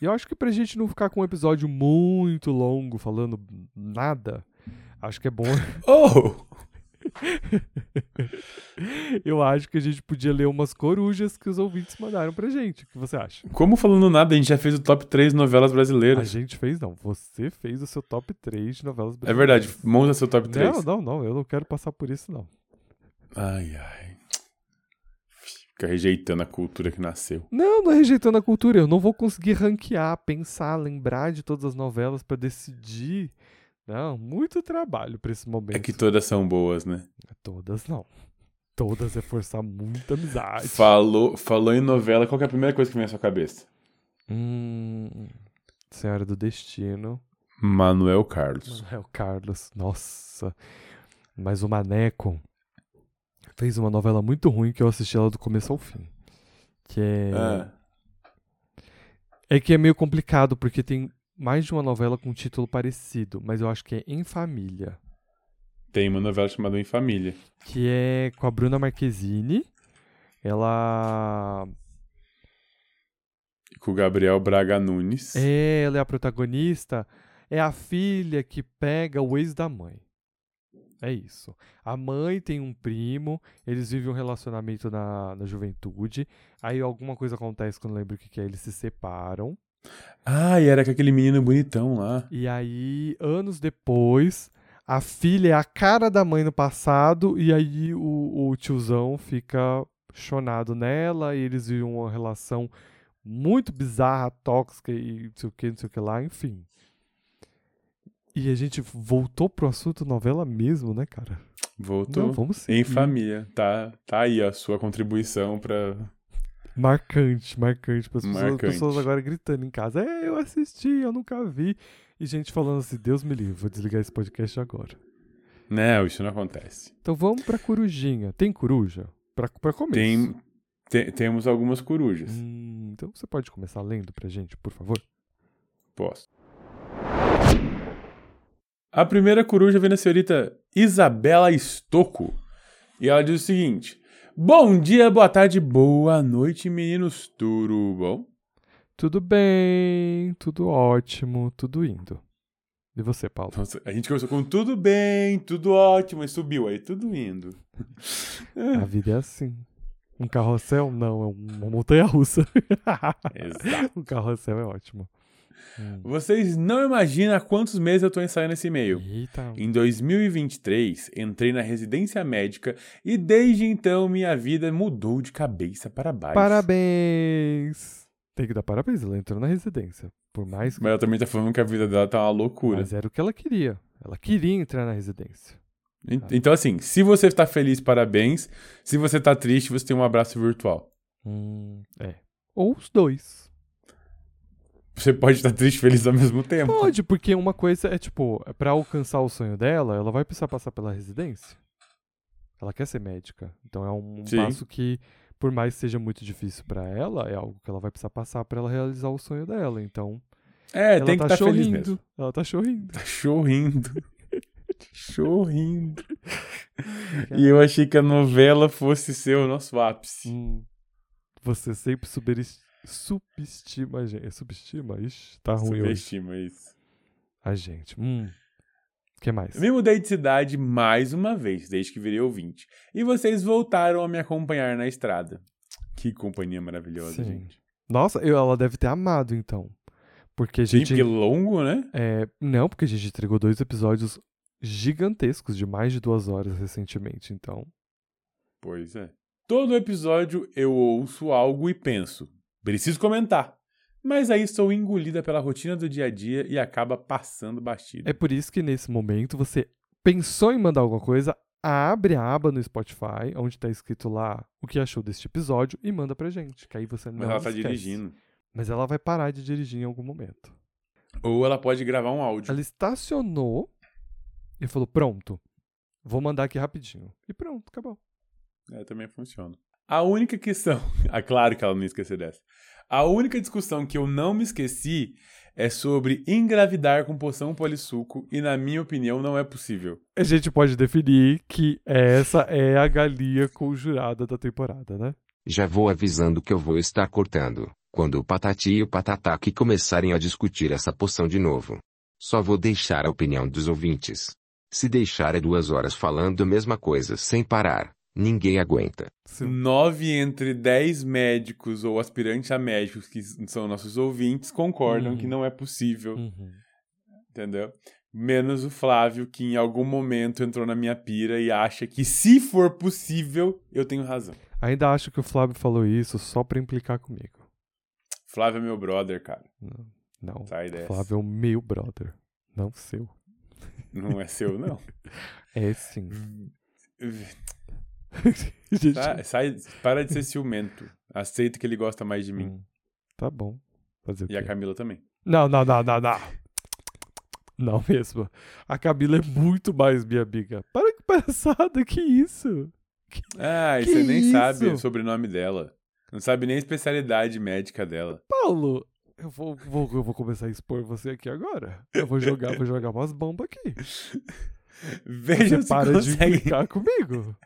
E eu acho que pra gente não ficar com um episódio muito longo falando nada, acho que é bom. [laughs] Oh! [laughs] eu acho que a gente podia ler umas corujas que os ouvintes mandaram pra gente. O que você acha? Como falando nada, a gente já fez o top 3 novelas A brasileiras. gente fez, não. Você fez o seu top 3 de novelas É verdade, brasileiras. monta seu top 3. Não, não, não. Eu não quero passar por isso, não. Ai, ai. Fica rejeitando a cultura que nasceu. Não, não é rejeitando a cultura. Eu não vou conseguir ranquear, pensar, lembrar de todas as novelas pra decidir. Não, muito trabalho pra esse momento. É que todas são boas, né? Todas não. Todas é forçar muita amizade. Falou, falou em novela, qual que é a primeira coisa que vem à sua cabeça? Hum, Senhora do Destino. Manuel Carlos. É o Carlos. Nossa. Mas o Maneco fez uma novela muito ruim que eu assisti ela do começo ao fim. Que é. Ah, É que é meio complicado, porque tem mais de uma novela com título parecido, mas eu acho que é Em Família. tem uma novela chamada Em Família. Que é com a Bruna Marquezine. Ela. E com o Gabriel Braga Nunes. É, ela é a protagonista. É a filha que pega o ex da mãe. É isso. A mãe tem um primo, eles vivem um relacionamento na, na juventude. Aí alguma coisa acontece quando eu lembro o que, que é, eles se separam. Ah, e era com aquele menino bonitão lá. E aí, anos depois, a filha é a cara da mãe no passado, e aí o, o tiozão fica chonado nela, e eles vivem uma relação muito bizarra, tóxica e não sei o que, não sei o que lá, enfim. E a gente voltou pro assunto novela mesmo, né, cara? Voltou. Não, vamos Em seguir. Família. Tá, tá aí a sua contribuição pra. Marcante, marcante. Para as pessoas, pessoas agora gritando em casa. É, eu assisti, eu nunca vi. E gente falando assim, Deus me livre, vou desligar esse podcast agora. Não, isso não acontece. Então vamos pra corujinha. Tem coruja? Pra começo. Tem, te- temos algumas corujas. Hum, então você pode começar lendo pra gente, por favor? Posso. A primeira coruja vem da senhorita Isabela Estocco. E ela diz o seguinte: Bom dia, boa tarde, boa noite, meninos. Tudo bom? Tudo bem, tudo ótimo, tudo indo. E você, Paulo? Nossa, a gente começou com tudo bem, tudo ótimo, e subiu aí, tudo indo. A vida é assim. Um carrossel? Não, é uma montanha russa. Exato. [laughs] um carrossel é ótimo. Hum. Vocês não imaginam há quantos meses eu tô ensaiando esse e-mail. Eita. Em 2023, entrei na residência médica e desde então minha vida mudou de cabeça para baixo. Parabéns! Tem que dar parabéns, ela entrou na residência. Por mais que. Mas ela também tá falando que a vida dela tá uma loucura. Mas era o que ela queria. Ela queria entrar na residência. En- Então, assim, se você tá feliz, parabéns. Se você tá triste, você tem um abraço virtual. Hum, é. Ou os dois. Você pode estar triste e feliz ao mesmo tempo. Pode, porque uma coisa é tipo, pra alcançar o sonho dela, ela vai precisar passar pela residência. Ela quer ser médica. Então é um Sim. passo que, por mais que seja muito difícil pra ela, é algo que ela vai precisar passar pra ela realizar o sonho dela. Então, É, tem que tá estar feliz chorrindo. mesmo. Ela tá chorrindo. Tá chorrindo. [laughs] chorrindo. E eu achei que a novela fosse ser o nosso ápice. Hum, você sempre superes- subestima a gente. Subestima? Ixi, tá ruim hoje. Subestima isso. A gente. Hum. que mais? Me mudei de cidade mais uma vez, desde que virei ouvinte. E vocês voltaram a me acompanhar na estrada. Que companhia maravilhosa, Sim. gente. Nossa, eu- ela deve ter amado, então. Porque a Sim, gente. porque longo, né? é, não, porque a gente entregou dois episódios gigantescos de mais de duas horas recentemente, então. Pois é. Todo episódio eu ouço algo e penso, preciso comentar. Mas aí sou engolida pela rotina do dia a dia e acaba passando batido. É por isso que nesse momento você pensou em mandar alguma coisa, abre a aba no Spotify, onde tá escrito lá o que achou deste episódio e manda pra gente. Que aí você não Mas ela tá esquece. dirigindo. Mas ela vai parar de dirigir em algum momento. Ou ela pode gravar um áudio. Ela estacionou e falou: Pronto, vou mandar aqui rapidinho. E pronto, acabou. É, também funciona. A única questão. [laughs] Ah, claro que ela não ia esquecer dessa. A única discussão que eu não me esqueci é sobre engravidar com poção polissuco e, na minha opinião, não é possível. A gente pode definir que essa é a galinha conjurada da temporada, né? Já vou avisando que eu vou estar cortando, quando o Patati e o Patataque começarem a discutir essa poção de novo. Só vou deixar a opinião dos ouvintes. Se deixar é duas horas falando a mesma coisa sem parar, ninguém aguenta. Se- Nove entre dez médicos ou aspirantes a médicos que são nossos ouvintes concordam Uhum. que não é possível, Uhum. entendeu? Menos o Flávio, que em algum momento entrou na minha pira e acha que se for possível, eu tenho razão. Ainda acho que o Flávio falou isso só pra implicar comigo. Flávio é meu brother, cara. Não, não. Sai dessa. Flávio é o meu brother, não seu. Não é seu, não. [laughs] É sim. [laughs] Gente, Tá, sai, para de ser ciumento. Aceita que ele gosta mais de mim. hum, tá bom. Fazer E a? Camila também. Não, não, não, não, não. Não mesmo. A Camila é muito mais minha amiga. Para que palhaçada, que isso? Ah, e Que você nem isso? sabe o sobrenome dela. Não sabe nem a especialidade médica dela. Paulo, eu vou, vou, eu vou começar a expor você aqui agora. Eu vou jogar, vou jogar umas bombas aqui. [laughs] Veja Você se para de consegue. implicar comigo.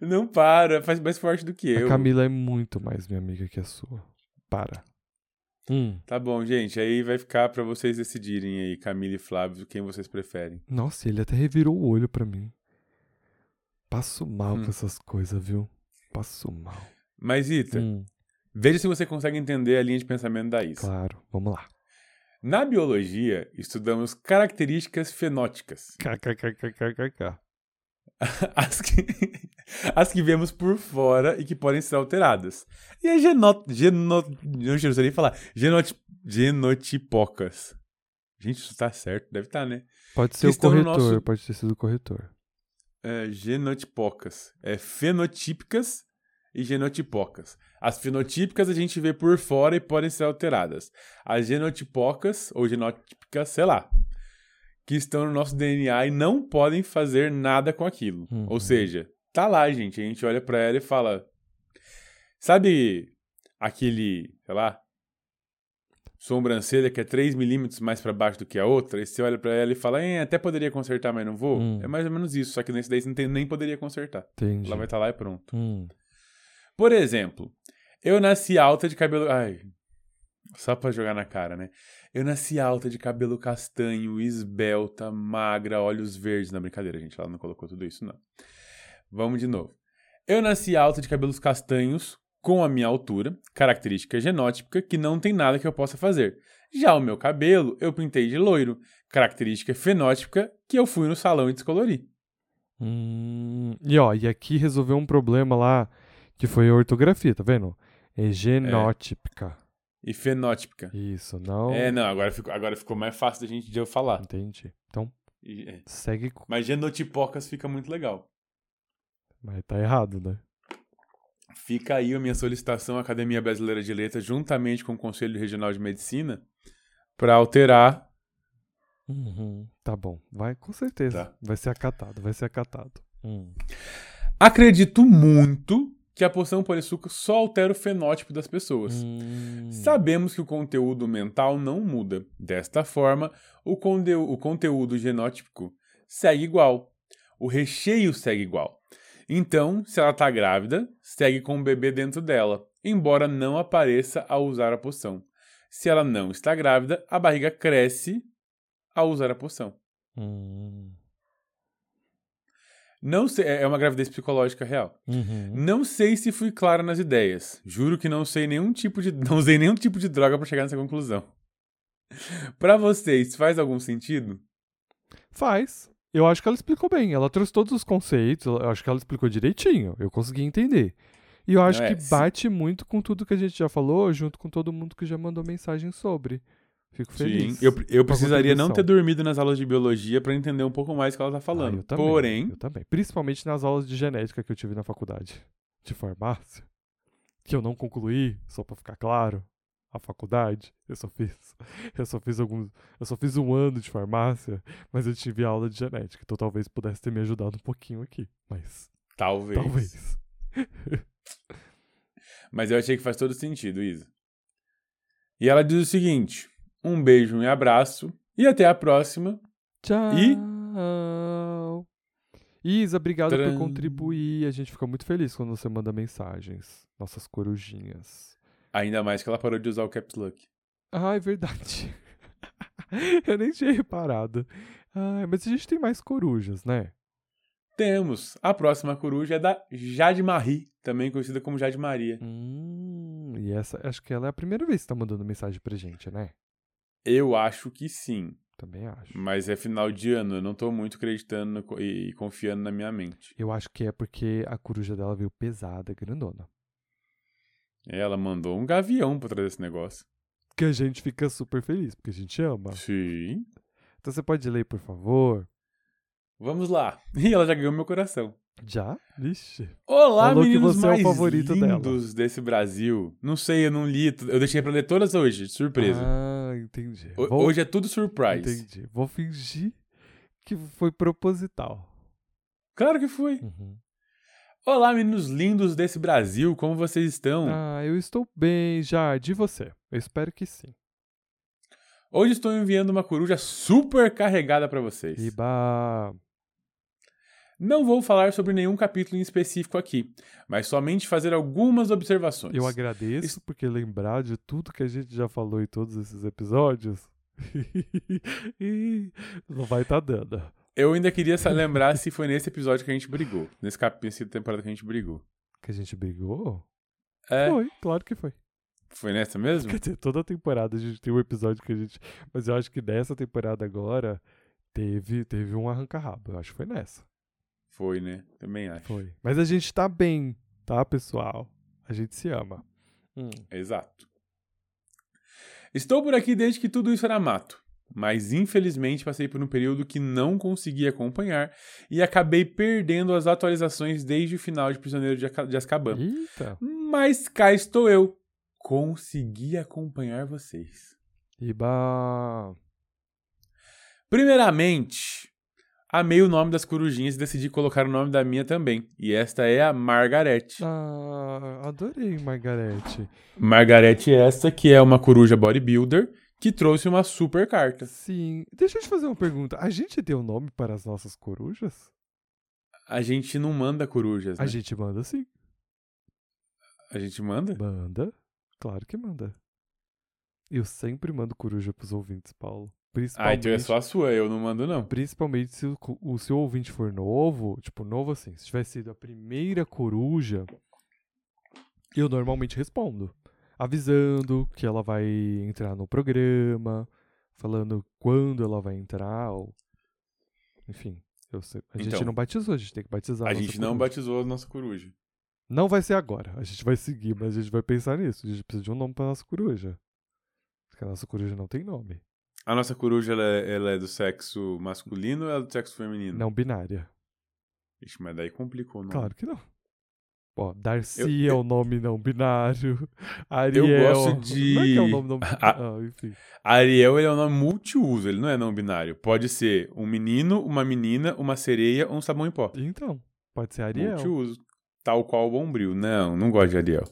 Não para, faz mais forte do que eu. A Camila é muito mais minha amiga que a sua. Para. Hum. Tá bom, gente. Aí vai ficar pra vocês decidirem aí, Camila e Flávio, quem vocês preferem. Nossa, ele até revirou o olho pra mim. Passo mal Hum. com essas coisas, viu? Passo mal. Mas, Ita, Hum, veja se você consegue entender a linha de pensamento da Isa. claro, vamos lá. Na biologia, estudamos características fenóticas. KKKKKK. [laughs] as que, as que vemos por fora e que podem ser alteradas. E as geno, geno, não sei nem falar. Genoti, genotipocas. Gente, isso tá certo, deve estar, né? Pode ser Que o estão no corretor, nosso- pode ter sido o corretor. É, genotipocas. É fenotípicas e genotipocas. As fenotípicas a gente vê por fora e podem ser alteradas. As genotipocas, ou genotípicas, sei lá, que estão no nosso DNA e não podem fazer nada com aquilo. Uhum. Ou seja, tá lá, gente. A gente olha pra ela e fala. Sabe aquele, sei lá, sobrancelha que é 3 milímetros mais pra baixo do que a outra? E você olha pra ela e fala, "Eh, até poderia consertar, mas não vou. Hum. É mais ou menos isso, só que nesse daí você não tem- nem poderia consertar. Entendi. Ela vai estar lá e pronto. Hum. Por exemplo, eu nasci alta de cabelo. Ai. Só pra jogar na cara, né? Eu nasci alta de cabelo castanho, esbelta, magra, olhos verdes. Na brincadeira, gente. Ela não colocou tudo isso, não. Vamos de novo. Eu nasci alta de cabelos castanhos, com a minha altura, característica genótipica que não tem nada que eu possa fazer. Já o meu cabelo, eu pintei de loiro, característica fenótipica que eu fui no salão e descolori. Hum, E ó, e aqui resolveu um problema lá que foi a ortografia, tá vendo? É genótipica. E fenótipica. Isso, não. É, não, agora ficou, agora ficou mais fácil da gente de eu falar. Entendi. Então, E- é. segue. Mas genotipocas fica muito legal. Mas tá errado, né? Fica aí a minha solicitação à Academia Brasileira de Letras, juntamente com o Conselho Regional de Medicina, para alterar. Uhum, Tá bom. Vai, com certeza. Tá. Vai ser acatado, vai ser acatado. Hum. Acredito muito que a poção polissuco só altera o fenótipo das pessoas. Hum. Sabemos que o conteúdo mental não muda. Desta forma, o, conde- o conteúdo genótipo segue igual. O recheio segue igual. Então, se ela está grávida, segue com o bebê dentro dela, embora não apareça ao usar a poção. Se ela não está grávida, a barriga cresce ao usar a poção. Hum. Não sei, é uma gravidez psicológica real. Uhum. Não sei se fui claro nas ideias. Juro que não sei nenhum tipo de, não usei nenhum tipo de droga pra chegar nessa conclusão. [laughs] Pra vocês, faz algum sentido? Faz. Eu acho que ela explicou bem. Ela trouxe todos os conceitos. Eu acho que ela explicou direitinho. Eu consegui entender. E eu acho é, que se- bate muito com tudo que a gente já falou, junto com todo mundo que já mandou mensagem sobre. Fico feliz. Eu, eu a precisaria não ter dormido nas aulas de biologia pra entender um pouco mais o que ela tá Ah, falando. eu também, Porém, Eu também. Principalmente nas aulas de genética que eu tive na faculdade de farmácia. Que eu não concluí, só pra ficar claro. A faculdade, eu só fiz. [laughs] Eu só fiz alguns. Eu só fiz um ano de farmácia, mas eu tive aula de genética. Então talvez pudesse ter me ajudado um pouquinho aqui. Mas talvez. talvez. [laughs] Mas eu achei que faz todo sentido, Isa. E ela diz o seguinte: um beijo e abraço e até a próxima. Tchau. E- Isa, obrigado Tcharam. por contribuir. A gente fica muito feliz quando você manda mensagens. Nossas corujinhas. Ainda mais que ela parou de usar o caps lock. Ah, é verdade. [laughs] Eu nem tinha reparado. Ah, mas a gente tem mais corujas, né? Temos. A próxima coruja é da Jade Marie, também conhecida como Jade Maria. Hum, e essa, acho que ela é a primeira vez que tá mandando mensagem pra gente, né? Eu acho que sim. Também acho. Mas é final de ano, eu não tô muito acreditando no co- e confiando na minha mente. Eu acho que é porque a coruja dela veio pesada, grandona. Ela mandou um gavião pra trazer esse negócio. Que a gente fica super feliz, porque a gente ama. Sim. Então você pode ler, por favor? Vamos lá. [laughs] E ela já ganhou meu coração. Já? Vixe. Olá, Falou meninos é o mais favorito dela. lindos desse Brasil. Não sei, eu não li. Eu deixei pra ler todas hoje, surpresa. Ah, entendi. Vou- Hoje é tudo surprise. Entendi. Vou fingir que foi proposital. Claro que foi. Uhum. Olá, meninos lindos desse Brasil, como vocês estão? Ah, eu estou bem, Jade. E você? Eu espero que sim. Hoje estou enviando uma coruja super carregada pra vocês. Iba. Não vou falar sobre nenhum capítulo em específico aqui, mas somente fazer algumas observações. Eu agradeço porque lembrar de tudo que a gente já falou em todos esses episódios. [laughs] Não vai estar dando. Eu ainda queria lembrar se foi nesse episódio que a gente brigou. Nesse capítulo, nessa temporada que a gente brigou. Que a gente brigou? É, Foi, claro que foi. foi nessa mesmo? Quer dizer, toda temporada a gente tem um episódio que a gente. Mas eu acho que nessa temporada agora teve, teve um arranca-rabo. Eu acho que foi nessa. Foi, né? Também acho. Foi. Mas a gente tá bem, tá, pessoal? A gente se ama. Hum. Exato. Estou por aqui desde que tudo isso era mato, mas infelizmente passei por um período que não consegui acompanhar e acabei perdendo as atualizações desde o final de Prisioneiro de Azkaban. Eita. Mas cá estou eu. Consegui acompanhar vocês. Iba. Primeiramente, amei o nome das corujinhas e decidi colocar o nome da minha também. E esta é a Margarete. Ah, adorei, Margarete. Margarete esta que é uma coruja bodybuilder que trouxe uma super carta. Sim. Deixa eu te fazer uma pergunta. A gente deu nome para as nossas corujas? A gente não manda corujas, né? A gente manda sim. A gente manda? Manda. Claro que manda. Eu sempre mando coruja pros ouvintes, Paulo. Ah, Principalmente, então é só a sua, eu não mando não. principalmente se o, o seu ouvinte for novo, tipo, novo assim, se tiver sido a primeira coruja, eu normalmente respondo. Avisando que ela vai entrar no programa, falando quando ela vai entrar, ou... Enfim, sei. A gente Então, não batizou, a gente tem que batizar. A nossa gente não coruja. batizou a nossa coruja. Não vai ser agora. A gente vai seguir, mas a gente vai pensar nisso. A gente precisa de um nome pra nossa coruja. Porque a nossa coruja não tem nome. A nossa coruja, ela é, ela é do sexo masculino ou ela é do sexo feminino? Não binária. Ixi, mas daí complicou, não. Claro que não. Ó, Darcy Eu- é o nome não binário. Ariel. gosto [laughs] de- Não é que é o nome não A- binário. Ah, enfim. Ariel, ele é um nome multiuso, ele não é não binário. Pode ser um menino, uma menina, uma sereia ou um sabão em pó. Então, pode ser Ariel. Multiuso. Tal qual o Bombril. Não, não gosto de Ariel.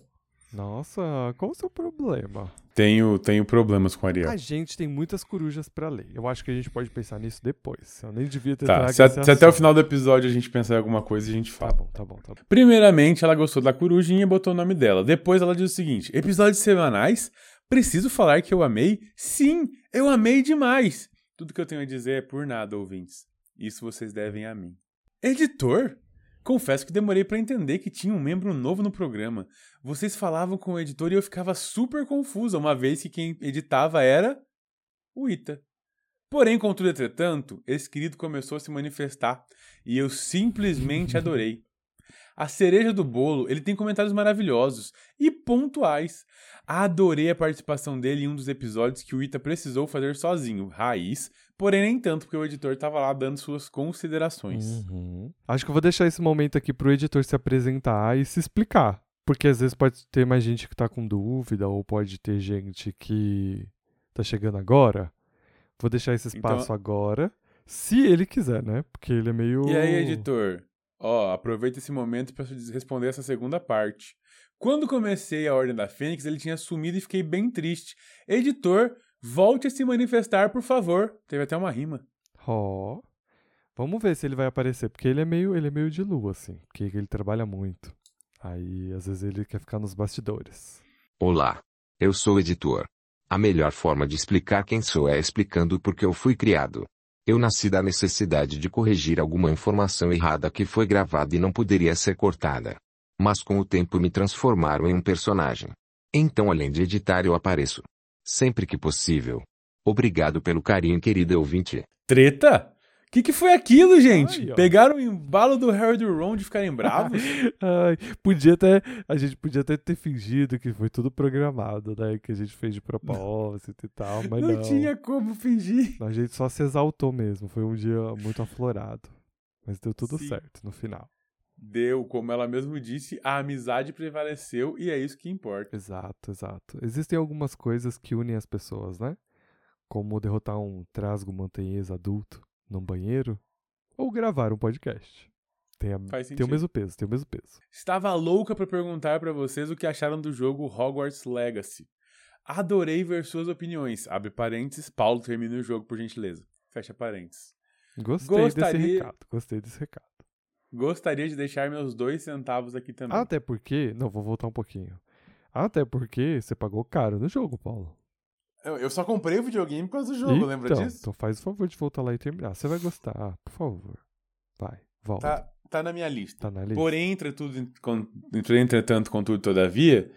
Nossa, qual o seu problema? Tenho, tenho problemas com Ariel. A gente tem muitas corujas pra ler. Eu acho que a gente pode pensar nisso depois. Eu nem devia ter Tá, se, a- se até o final do episódio a gente pensar em alguma coisa, a gente Tá fala. bom, tá bom, tá bom. Primeiramente, ela gostou da corujinha e botou o nome dela. Depois ela diz o seguinte: episódios semanais? Preciso falar que eu amei? Sim, eu amei demais. Tudo que eu tenho a dizer é por nada, ouvintes. Isso vocês devem a mim. Editor? Confesso que demorei pra entender que tinha um membro novo no programa. Vocês falavam com o editor e eu ficava super confusa, uma vez que quem editava era o Ita. Porém, contudo, entretanto, esse querido começou a se manifestar e eu simplesmente adorei. A cereja do bolo, ele tem comentários maravilhosos e pontuais. Adorei a participação dele em um dos episódios que o Ita precisou fazer sozinho, raiz, porém nem tanto, porque o editor estava lá dando suas considerações. Uhum. Acho que eu vou deixar esse momento aqui pro editor se apresentar e se explicar. Porque às vezes pode ter mais gente que tá com dúvida, ou pode ter gente que tá chegando agora. Vou deixar esse espaço Então- agora, se ele quiser, né? Porque ele é meio. E aí, editor? Ó, aproveita esse momento para responder essa segunda parte. Quando comecei a Ordem da Fênix, ele tinha sumido e fiquei bem triste. Editor, volte a se manifestar, por favor. Teve até uma rima. Ó. Vamos ver se ele vai aparecer, porque ele é meio, ele é meio de lua, assim. Porque ele trabalha muito. Aí, às vezes, ele quer ficar nos bastidores. Olá. Eu sou o editor. A melhor forma de explicar quem sou é explicando por que eu fui criado. Eu nasci da necessidade de corrigir alguma informação errada que foi gravada e não poderia ser cortada. Mas com o tempo me transformaram em um personagem. Então, além de editar, eu apareço. Sempre que possível. Obrigado pelo carinho, querido ouvinte. Treta? O que, que foi aquilo, gente? Ai. Pegaram o embalo do Harry e do Ron de ficarem bravos? [laughs] Ai, podia até. A gente podia até ter fingido que foi tudo programado, né? Que a gente fez de propósito e tal, mas não. não tinha como fingir. A gente só se exaltou mesmo. Foi um dia muito aflorado. Mas deu tudo Sim. certo no final. Deu, como ela mesmo disse, a amizade prevaleceu e é isso que importa. Exato, exato. Existem algumas coisas que unem as pessoas, né? Como derrotar um trasgo montanhês adulto num banheiro ou gravar um podcast. Tem, a- tem o mesmo peso, tem o mesmo peso. Estava louca pra perguntar pra vocês o que acharam do jogo Hogwarts Legacy. Adorei ver suas opiniões. Abre parênteses, Paulo termina o jogo por gentileza. Fecha parênteses. Gostei desse Gostaria- recado, gostei desse recado. Gostaria de deixar meus dois centavos aqui também. Até porque. Não, vou voltar um pouquinho. Até porque você pagou caro no jogo, Paulo. Eu, eu só comprei o videogame por causa do jogo, então, lembra disso? Então faz o favor de voltar lá e terminar. Você vai gostar, por favor. Vai, volta. Tá, tá na minha lista. Tá na lista. Porém, entre tudo, con- entre- entretanto, contudo, todavia,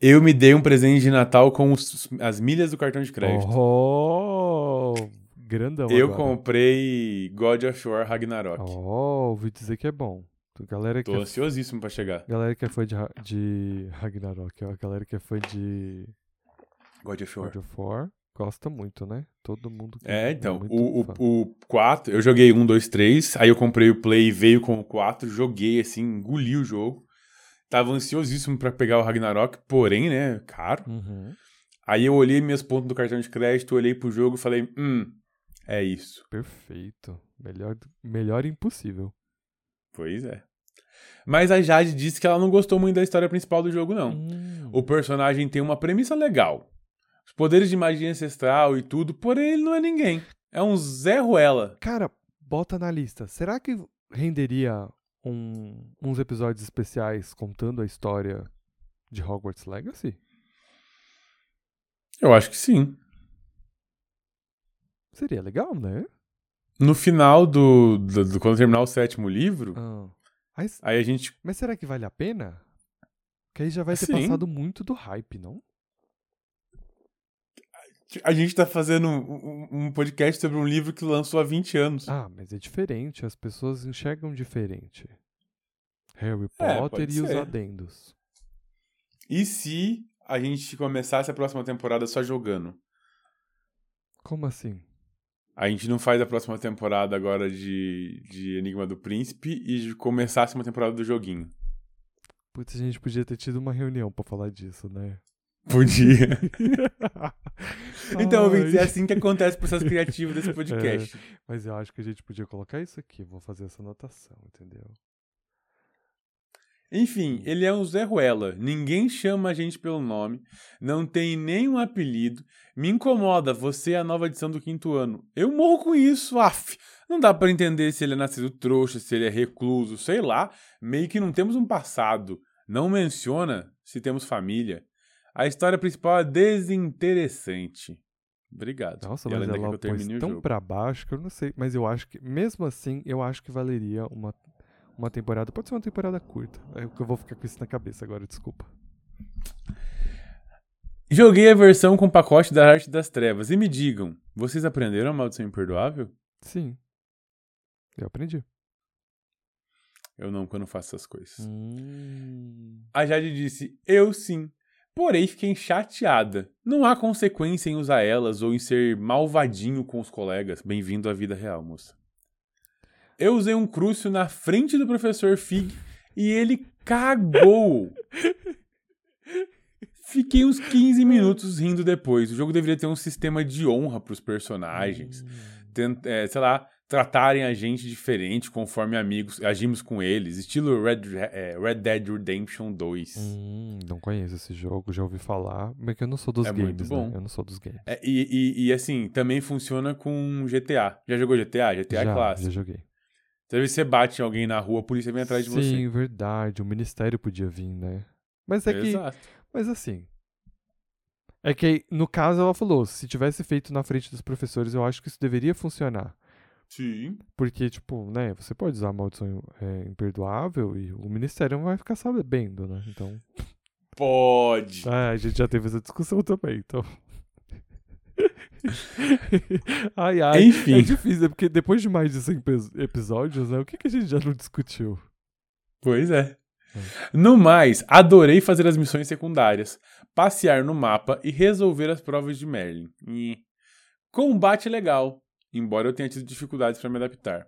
eu me dei um presente de Natal com os- as milhas do cartão de crédito. Oh, grandão eu agora. comprei God of War Ragnarok. Oh, ouvi dizer que é bom. Galera que, Tô é, ansiosíssimo pra chegar. galera que é fã de, Ra- de Ragnarok, ó, galera que é fã de God of War. God of War, gosta muito, né? Todo mundo que É, então, muito o, fã. o, o 4, eu joguei 1, 2, 3, aí eu comprei o Play e veio com o 4, joguei assim, engoli o jogo. Tava ansiosíssimo pra pegar o Ragnarok, porém, né, caro. Uhum, Aí eu olhei minhas pontas do cartão de crédito, olhei pro jogo e falei, hum, é isso. perfeito. Melhor, melhor impossível. Pois é. Mas a Jade disse que ela não gostou muito da história principal do jogo, não. Hum, O personagem tem uma premissa legal. Os poderes de magia ancestral e tudo, porém ele não é ninguém. É um Zé Ruela. Cara, bota na lista. Será que renderia um- uns episódios especiais contando a história de Hogwarts Legacy? Eu acho que sim. Seria legal, né? No final do, do, do- Quando terminar o sétimo livro, Ah. Mas, aí a gente. mas será que vale a pena? Que aí já vai ter Sim. passado muito do hype, não? A gente tá fazendo um, um- podcast sobre um livro que lançou há 20 anos. Ah, mas é diferente. As pessoas enxergam diferente. Harry É, Potter pode e os ser. adendos. E se a gente começasse a próxima temporada só jogando? Como assim? A gente não faz a próxima temporada agora de, de Enigma do Príncipe e começasse uma temporada do joguinho. Putz, a gente podia ter tido uma reunião pra falar disso, né? Podia. [laughs] então, ouvintes, é assim que acontece o processo criativo desse [laughs] podcast. Mas eu acho que a gente podia colocar isso aqui. Vou fazer essa anotação, entendeu? Enfim, ele é um Zé Ruela. Ninguém chama a gente pelo nome. Não tem nenhum apelido. Me incomoda. Você é a nova edição do quinto ano. Eu morro com isso, af. Não dá pra entender se ele é nascido trouxa, se ele é recluso, sei lá. Meio que não temos um passado. Não menciona se temos família. A história principal é desinteressante. Obrigado. Nossa, E mas ela o tão pra baixo que eu não sei. Mas eu acho que, mesmo assim, eu acho que valeria uma, uma temporada. Pode ser uma temporada curta. É o que eu vou ficar com isso na cabeça agora, desculpa. Joguei a versão com pacote da Arte das Trevas. E me digam, vocês aprenderam a Maldição Imperdoável? Sim. Eu aprendi. Eu não, quando faço essas coisas. Hum. A Jade disse, eu sim. Porém, fiquei chateada. Não há consequência em usar elas ou em ser malvadinho com os colegas. Bem-vindo à vida real, moça. Eu usei um crucio na frente do professor Fig e ele cagou. Fiquei uns 15 minutos rindo depois. O jogo deveria ter um sistema de honra pros personagens. Tent- é, sei lá, tratarem a gente diferente conforme amigos, agimos com eles. Estilo Red, é, Red Dead Redemption 2. Hum, não conheço esse jogo, já ouvi falar. Mas que eu não sou dos É games, muito bom. né? Eu não sou dos games. É, e, e- e, assim, também funciona com GTA. Já jogou GTA? GTA é já, clássico. já joguei. Às vezes você bate em alguém na rua, a polícia vem atrás de você. Sim, verdade. O ministério podia vir, né? Mas é que. Mas assim. É que, no caso, ela falou: se tivesse feito na frente dos professores, eu acho que isso deveria funcionar. Sim. Porque, tipo, né, você pode usar a maldição é, imperdoável e o ministério não vai ficar sabendo, né? Então. Pode. Ah, a gente já teve essa discussão também, então. [laughs] ai, ai. Enfim. É difícil, né? porque depois de mais de 100 pe- episódios, né? O que, que a gente já não discutiu? Pois é. No mais, adorei fazer as missões secundárias, passear no mapa e resolver as provas de Merlin. Combate legal, embora eu tenha tido dificuldades para me adaptar.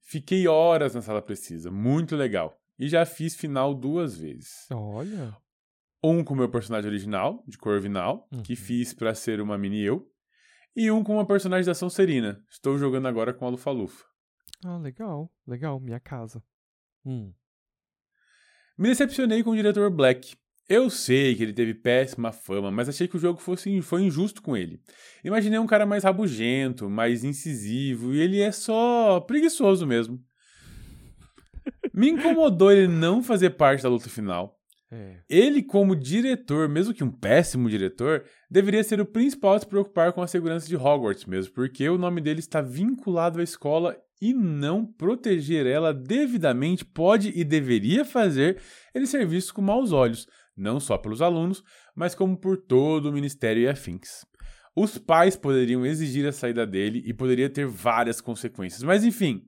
Fiquei horas na sala precisa, muito legal. E já fiz final duas vezes. Olha. Um com o meu personagem original, de Corvinal, que Uhum. fiz para ser uma mini eu. E um com uma personagem da Sonserina. Estou jogando agora com a Lufa-Lufa. Ah, legal. Legal, minha casa. Hum. Me decepcionei com o diretor Black. Eu sei que ele teve péssima fama, mas achei que o jogo fosse, foi injusto com ele. Imaginei um cara mais rabugento, mais incisivo, e ele é só preguiçoso mesmo. Me incomodou ele não fazer parte da luta final. É. Ele, como diretor, mesmo que um péssimo diretor, deveria ser o principal a se preocupar com a segurança de Hogwarts mesmo, porque o nome dele está vinculado à escola e não proteger ela devidamente pode e deveria fazer ele ser visto com maus olhos, não só pelos alunos, mas como por todo o ministério e afins. Os pais poderiam exigir a saída dele e poderia ter várias consequências, mas enfim,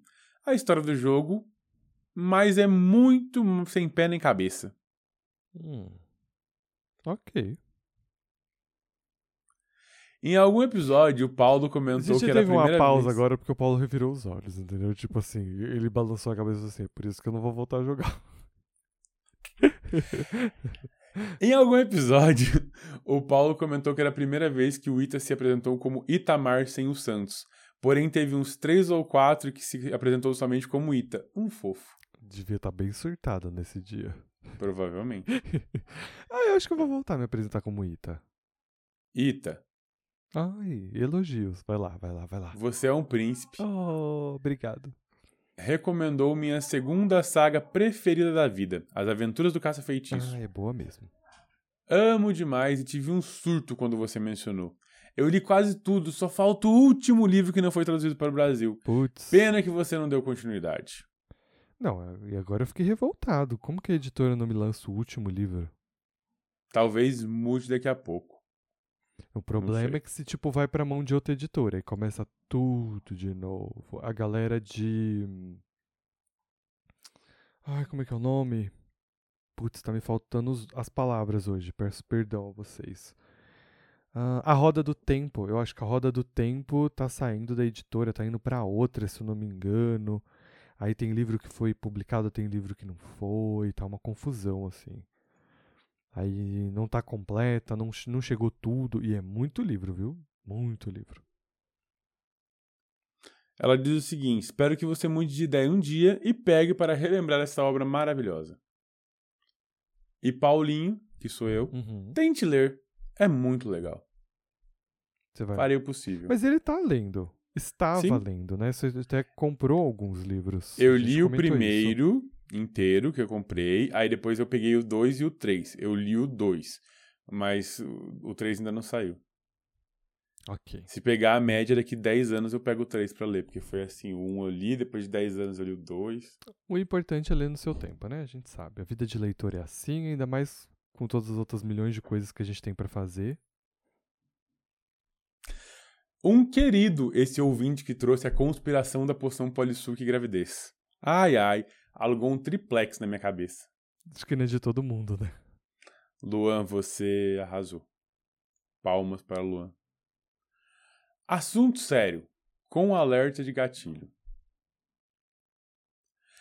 a história do jogo, mas é muito sem pé nem cabeça. Hum. Ok. Em algum episódio, o Paulo A comentou que era a teve uma primeira pausa vez... agora porque o Paulo revirou os olhos, entendeu? Tipo assim, ele balançou a cabeça assim, por isso que eu não vou voltar a jogar. Em algum episódio, [laughs] o Paulo comentou que era a primeira vez que o Ita se apresentou como Itamar sem o Santos. Porém, teve uns três ou quatro que se apresentou somente como Ita. Um fofo, Devia estar bem surtado nesse dia. Provavelmente. [laughs] Ah, eu acho que eu vou voltar a me apresentar como Ita. Ita, Ai, elogios. Vai lá, vai lá, vai lá. você é um príncipe. Oh, obrigado. Recomendou minha segunda saga preferida da vida, As Aventuras do Caça-Feitiço. Ah, é boa mesmo. Amo demais e tive um surto quando você mencionou. Eu li quase tudo, só falta o último livro que não foi traduzido para o Brasil. Putz. Pena que você não deu continuidade. Não, e agora eu fiquei revoltado. Como que a editora não me lança o último livro? Talvez mude daqui a pouco. O problema é que se, tipo, vai pra mão de outra editora e começa tudo de novo. A galera de. Ai, como é que é o nome? Putz, tá me faltando os- as palavras hoje. Peço perdão a vocês. Ah, a Roda do Tempo. Eu acho que a Roda do Tempo tá saindo da editora, tá indo pra outra, se eu não me engano. Aí tem livro que foi publicado, tem livro que não foi, tá uma confusão, assim. Aí não tá completa, não, não chegou tudo. E é muito livro, viu? Muito livro. Ela diz o seguinte: espero que você mude de ideia um dia e pegue para relembrar essa obra maravilhosa. E Paulinho, que sou eu, Uhum. tente ler. É muito legal. Você vai. Farei o possível. Mas ele tá lendo. Estava Sim. lendo, né? Você até comprou alguns livros. Eu li o comentou isso. primeiro inteiro que eu comprei, aí depois eu peguei o 2 e o 3. Eu li o 2, mas o 3 ainda não saiu. Ok. Se pegar a média, daqui 10 anos eu pego o 3 pra ler, porque foi assim, o 1 eu li, depois de 10 anos eu li o 2. O importante é ler no seu tempo, né? A gente sabe. A vida de leitor é assim, ainda mais com todas as outras milhões de coisas que a gente tem pra fazer. Um querido, esse ouvinte que trouxe a conspiração da poção polissuque e gravidez. Ai, ai, alugou um triplex na minha cabeça. Acho que não é de todo mundo, né? Luan, você arrasou. Palmas para Luan. Assunto sério, com alerta de gatilho.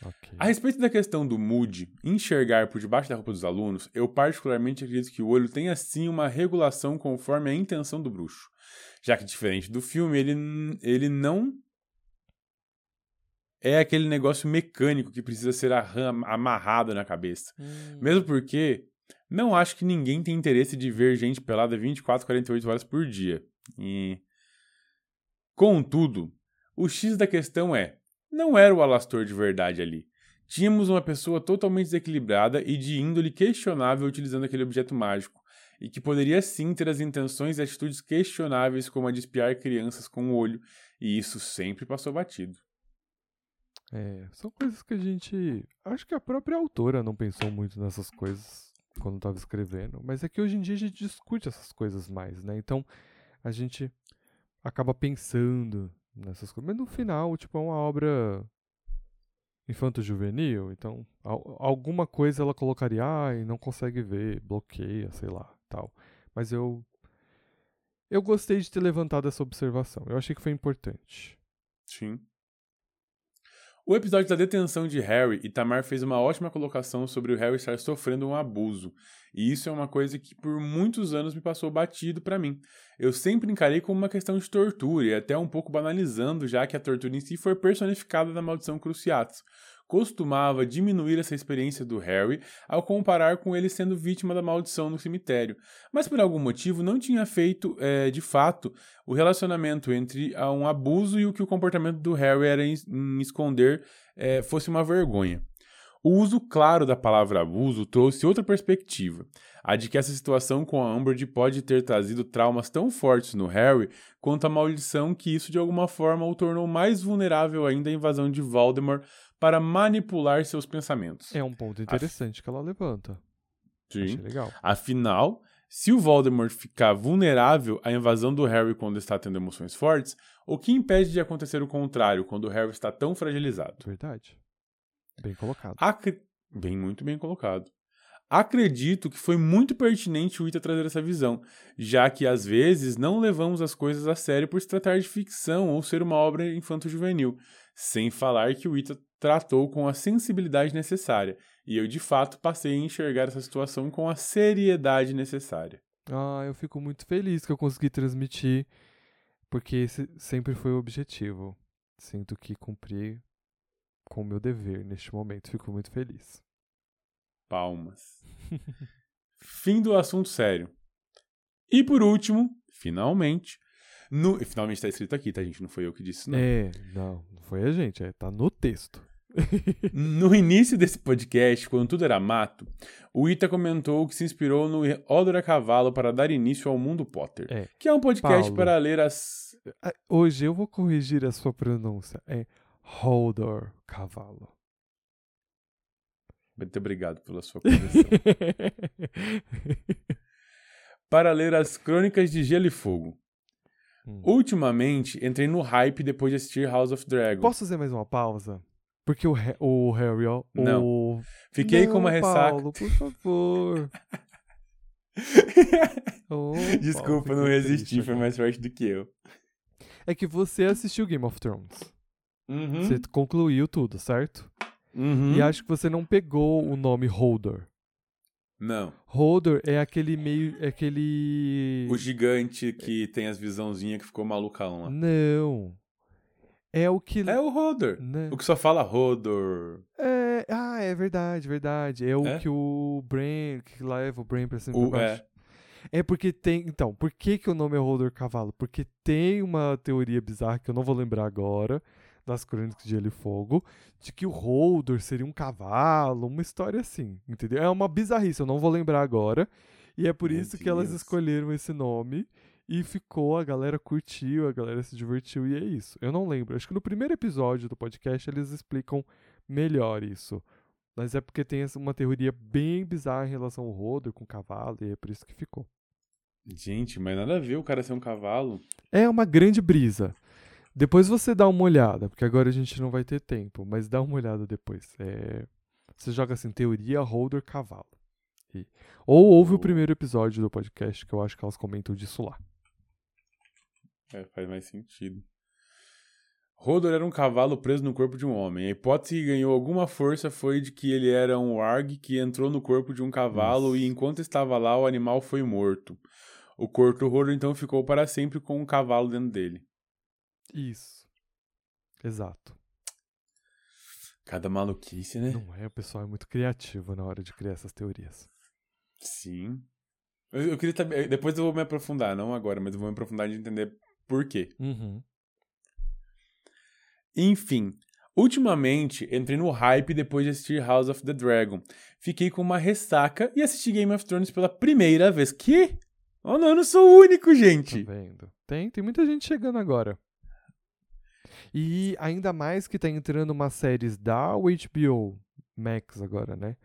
Ok. A respeito da questão do mood, enxergar por debaixo da roupa dos alunos, eu particularmente acredito que o olho tenha sim uma regulação conforme a intenção do bruxo. Já que, diferente do filme, ele, ele não é aquele negócio mecânico que precisa ser amarrado na cabeça. Hum, Mesmo porque não acho que ninguém tem interesse de ver gente pelada 24, 48 horas por dia. E... Contudo, o X da questão é: não era o Alastor de verdade ali. Tínhamos uma pessoa totalmente desequilibrada e de índole questionável utilizando aquele objeto mágico, e que poderia sim ter as intenções e atitudes questionáveis como a de espiar crianças com o olho, e isso sempre passou batido. É, são coisas que a gente. Acho que a própria autora não pensou muito nessas coisas quando estava escrevendo. Mas é que hoje em dia a gente discute essas coisas mais, né? Então a gente acaba pensando nessas coisas. Mas no final, tipo, é uma obra infanto-juvenil. Então al- alguma coisa ela colocaria, ai, não consegue ver, bloqueia, sei lá, tal. Mas eu. Eu gostei de ter levantado essa observação. Eu achei que foi importante. Sim. O episódio da detenção de Harry, Itamar fez uma ótima colocação sobre o Harry estar sofrendo um abuso. E isso é uma coisa que por muitos anos me passou batido pra mim. Eu sempre encarei como uma questão de tortura e até um pouco banalizando, já que a tortura em si foi personificada na maldição Cruciatus. Costumava diminuir essa experiência do Harry ao comparar com ele sendo vítima da maldição no cemitério, mas por algum motivo não tinha feito, eh, de fato, o relacionamento entre ah, um abuso e o que o comportamento do Harry era em, em esconder eh, fosse uma vergonha. O uso claro da palavra abuso trouxe outra perspectiva, a de que essa situação com a Umbridge pode ter trazido traumas tão fortes no Harry quanto a maldição que isso de alguma forma o tornou mais vulnerável ainda à invasão de Voldemort para manipular seus pensamentos. É um ponto interessante que ela levanta. Sim. Achei legal. Afinal, se o Voldemort ficar vulnerável à invasão do Harry quando está tendo emoções fortes, o que impede de acontecer o contrário quando o Harry está tão fragilizado? Verdade. Bem colocado. Acre... Bem, muito bem colocado. Acredito que foi muito pertinente o Ita trazer essa visão, já que às vezes não levamos as coisas a sério por se tratar de ficção ou ser uma obra infanto-juvenil, sem falar que o Ita tratou com a sensibilidade necessária, e eu de fato passei a enxergar essa situação com a seriedade necessária. Ah, eu fico muito feliz que eu consegui transmitir, porque esse sempre foi o objetivo. Sinto que cumpri com o meu dever neste momento. Fico muito feliz. Palmas. [laughs] Fim do assunto sério. E por último, finalmente, no... finalmente está escrito aqui, tá gente? Não foi eu que disse, não. É, não foi a gente, é, tá no texto. [laughs] No início desse podcast, quando tudo era mato, o Ita comentou que se inspirou no Odor a Cavalo para dar início ao Mundo Potter, É. que é um podcast Paulo. para ler as. Ah, Hoje eu vou corrigir a sua pronúncia. É Holdor Cavalo. Muito obrigado pela sua correção. [laughs] para ler as Crônicas de Gelo e Fogo. Hum. Ultimamente, entrei no hype depois de assistir House of Dragon. Posso fazer mais uma pausa? Porque o, o Harry, ó. Não. O... Fiquei Não, com uma ressaca. Paulo, por favor. [laughs] Ô, Desculpa, Paulo, não resisti, foi mais forte do que eu. É que você assistiu Game of Thrones. Uhum. Você concluiu tudo, certo? Uhum. E acho que você não pegou o nome Holdor. Não. Holdor é aquele meio. É aquele. O gigante que tem as visãozinhas que ficou malucão lá. Não. É o que. É o Rodor. né? O que só fala Rodor. É, ah, é verdade, verdade. É o É? que o Brain, que leva o Brain pra cima e O, pra baixo. é. É. porque tem. Então, por que, que o nome é Holdor Cavalo? Porque tem uma teoria bizarra que eu não vou lembrar agora, das Crônicas de Gelo e Fogo, de que o Holdor seria um cavalo, uma história assim, entendeu? É uma bizarrice, eu não vou lembrar agora. E é por Meu isso que elas Deus. escolheram esse nome. E ficou, a galera curtiu, a galera se divertiu e é isso. Eu não lembro. Acho que no primeiro episódio do podcast eles explicam melhor isso. Mas é porque tem uma teoria bem bizarra em relação ao Roder com o cavalo e é por isso que ficou. Gente, mas nada a ver o cara ser um cavalo. É uma grande brisa. Depois você dá uma olhada, porque agora a gente não vai ter tempo, mas dá uma olhada depois. É, Você joga assim, teoria Holder Cavalo. E- Ou ouve o primeiro episódio do podcast, que eu acho que elas comentam disso lá. É, faz mais sentido. Rodor era um cavalo preso no corpo de um homem. A hipótese que ganhou alguma força foi de que ele era um warg que entrou no corpo de um cavalo Isso. e enquanto estava lá o animal foi morto. O corpo do Rodor então ficou para sempre com um cavalo dentro dele. Isso. Exato. Cada maluquice, né? Não é? O pessoal é muito criativo na hora de criar essas teorias. Sim. Eu, eu queria saber. Depois eu vou me aprofundar, não agora, mas eu vou me aprofundar de entender por quê. Uhum. Enfim, ultimamente entrei no hype depois de assistir House of the Dragon. Fiquei com uma ressaca e assisti Game of Thrones pela primeira vez. Que? Oh, não, eu não sou o único, Tá gente. vendo? Tem, tem muita gente chegando agora. E ainda mais que tá entrando umas séries da HBO Max agora, né?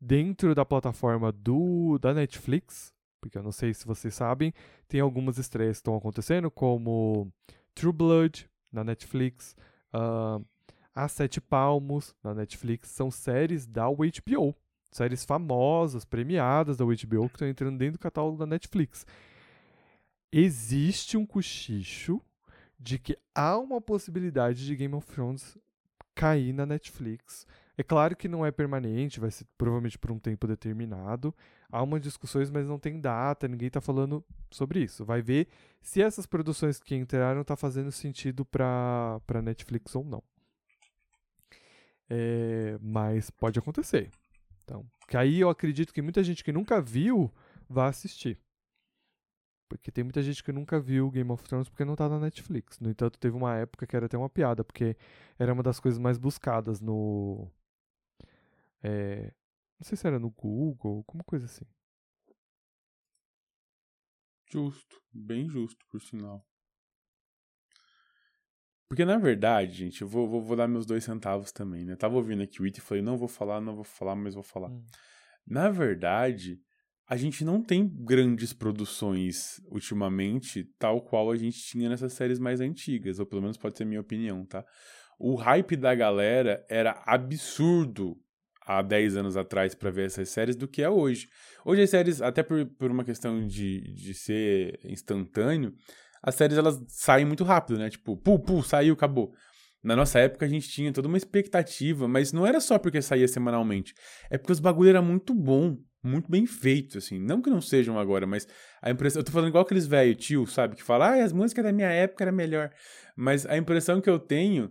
Dentro da plataforma do da Netflix, porque eu não sei se vocês sabem, tem algumas estreias que estão acontecendo, como True Blood na Netflix, ah, As Sete Palmos na Netflix, são séries da HBO. Séries famosas, premiadas da HBO que estão entrando dentro do catálogo da Netflix existe um cochicho de que há uma possibilidade de Game of Thrones cair na Netflix. É claro que não é permanente, vai ser provavelmente por um tempo determinado. Há umas discussões, mas não tem data, ninguém tá falando sobre isso. Vai ver se essas produções que entraram tá fazendo sentido para para Netflix ou não. É, mas pode acontecer. Então, que aí eu acredito que muita gente que nunca viu vai assistir. Porque tem muita gente que nunca viu Game of Thrones porque não tá na Netflix. No entanto, teve uma época que era até uma piada, porque era uma das coisas mais buscadas no. é, não sei se era no Google, alguma coisa assim. Justo, bem justo, por sinal. Porque, na verdade, gente, eu vou, vou, vou dar meus dois centavos também, né? Eu tava ouvindo aqui o It e falei, não vou falar, não vou falar, mas vou falar. Hum. Na verdade, a gente não tem grandes produções ultimamente, tal qual a gente tinha nessas séries mais antigas, ou pelo menos pode ser minha opinião, tá? O hype da galera era absurdo há 10 anos atrás pra ver essas séries do que é hoje. Hoje as séries, até por, por uma questão de, de ser instantâneo, as séries elas saem muito rápido, né? Tipo, pu, pu, saiu, acabou. Na nossa época a gente tinha toda uma expectativa, mas não era só porque saía semanalmente. É porque os bagulho era muito bom, muito bem feito, assim. Não que não sejam agora, mas a impressão. Eu tô falando igual aqueles velho tio, sabe? Que fala, ah, as músicas da minha época era melhor. Mas a impressão que eu tenho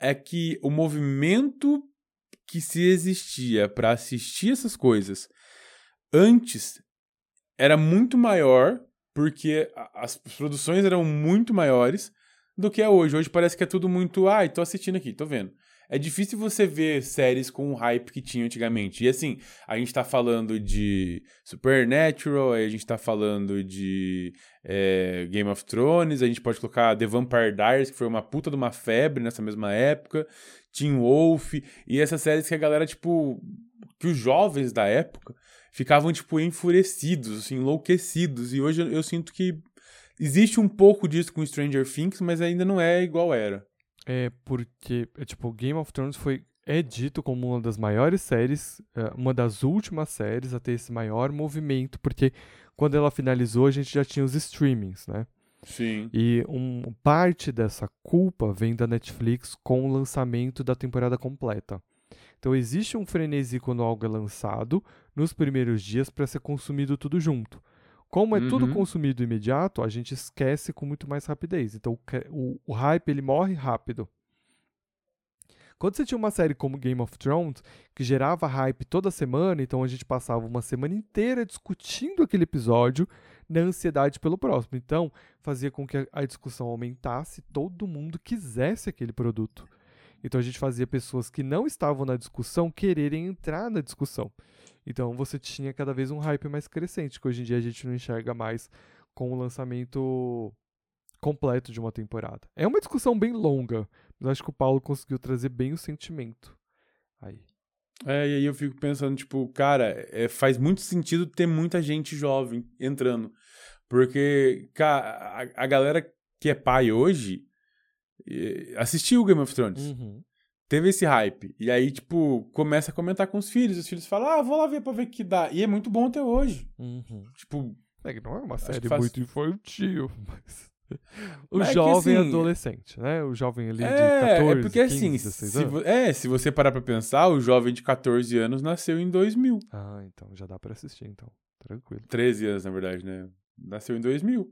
é que o movimento que se existia pra assistir essas coisas antes era muito maior, porque as produções eram muito maiores do que é hoje. Hoje parece que é tudo muito, ai, tô assistindo aqui, tô vendo. É difícil você ver séries com o hype que tinha antigamente. E assim, a gente tá falando de Supernatural, a gente tá falando de é, Game of Thrones, a gente pode colocar The Vampire Diaries, que foi uma puta de uma febre nessa mesma época, Teen Wolf, e essas séries que a galera, tipo, que os jovens da época ficavam, tipo, enfurecidos, assim, enlouquecidos. E hoje eu sinto que existe um pouco disso com Stranger Things, mas ainda não é igual era. É porque, é, tipo, Game of Thrones foi é dito como uma das maiores séries, é, uma das últimas séries a ter esse maior movimento, porque quando ela finalizou a gente já tinha os streamings, né? Sim. E um, parte dessa culpa vem da Netflix com o lançamento da temporada completa. Então existe um frenesi quando algo é lançado nos primeiros dias para ser consumido tudo junto. Como é tudo Uhum. consumido imediato, a gente esquece com muito mais rapidez. Então o o, hype ele morre rápido. Quando você tinha uma série como Game of Thrones, que gerava hype toda semana, então a gente passava uma semana inteira discutindo aquele episódio na ansiedade pelo próximo. Então, fazia com que a- a discussão aumentasse, todo mundo quisesse aquele produto. Então a gente fazia pessoas que não estavam na discussão quererem entrar na discussão. Então você tinha cada vez um hype mais crescente, que hoje em dia a gente não enxerga mais com o lançamento completo de uma temporada. É uma discussão bem longa, mas acho que o Paulo conseguiu trazer bem o sentimento. Aí. É, e aí eu fico pensando, tipo, cara, é, faz muito sentido ter muita gente jovem entrando. Porque, cara, a, a galera que é pai hoje assistiu Game of Thrones. Uhum. Teve esse hype. E aí, tipo, começa a comentar com os filhos. Os filhos falam, ah, vou lá ver pra ver o que dá. E é muito bom até hoje. Uhum. Tipo, É que não é uma Acho série que faz- muito infantil, [laughs] mas. O Mas é que, jovem assim, adolescente, né? O jovem ali de é, 14, é porque 15, assim, 16 se, anos. vo- é, se você parar pra pensar, o jovem de 14 anos nasceu em 2000. Ah, então já dá pra assistir, então. Tranquilo. 13 anos, na verdade, né? Nasceu em 2000.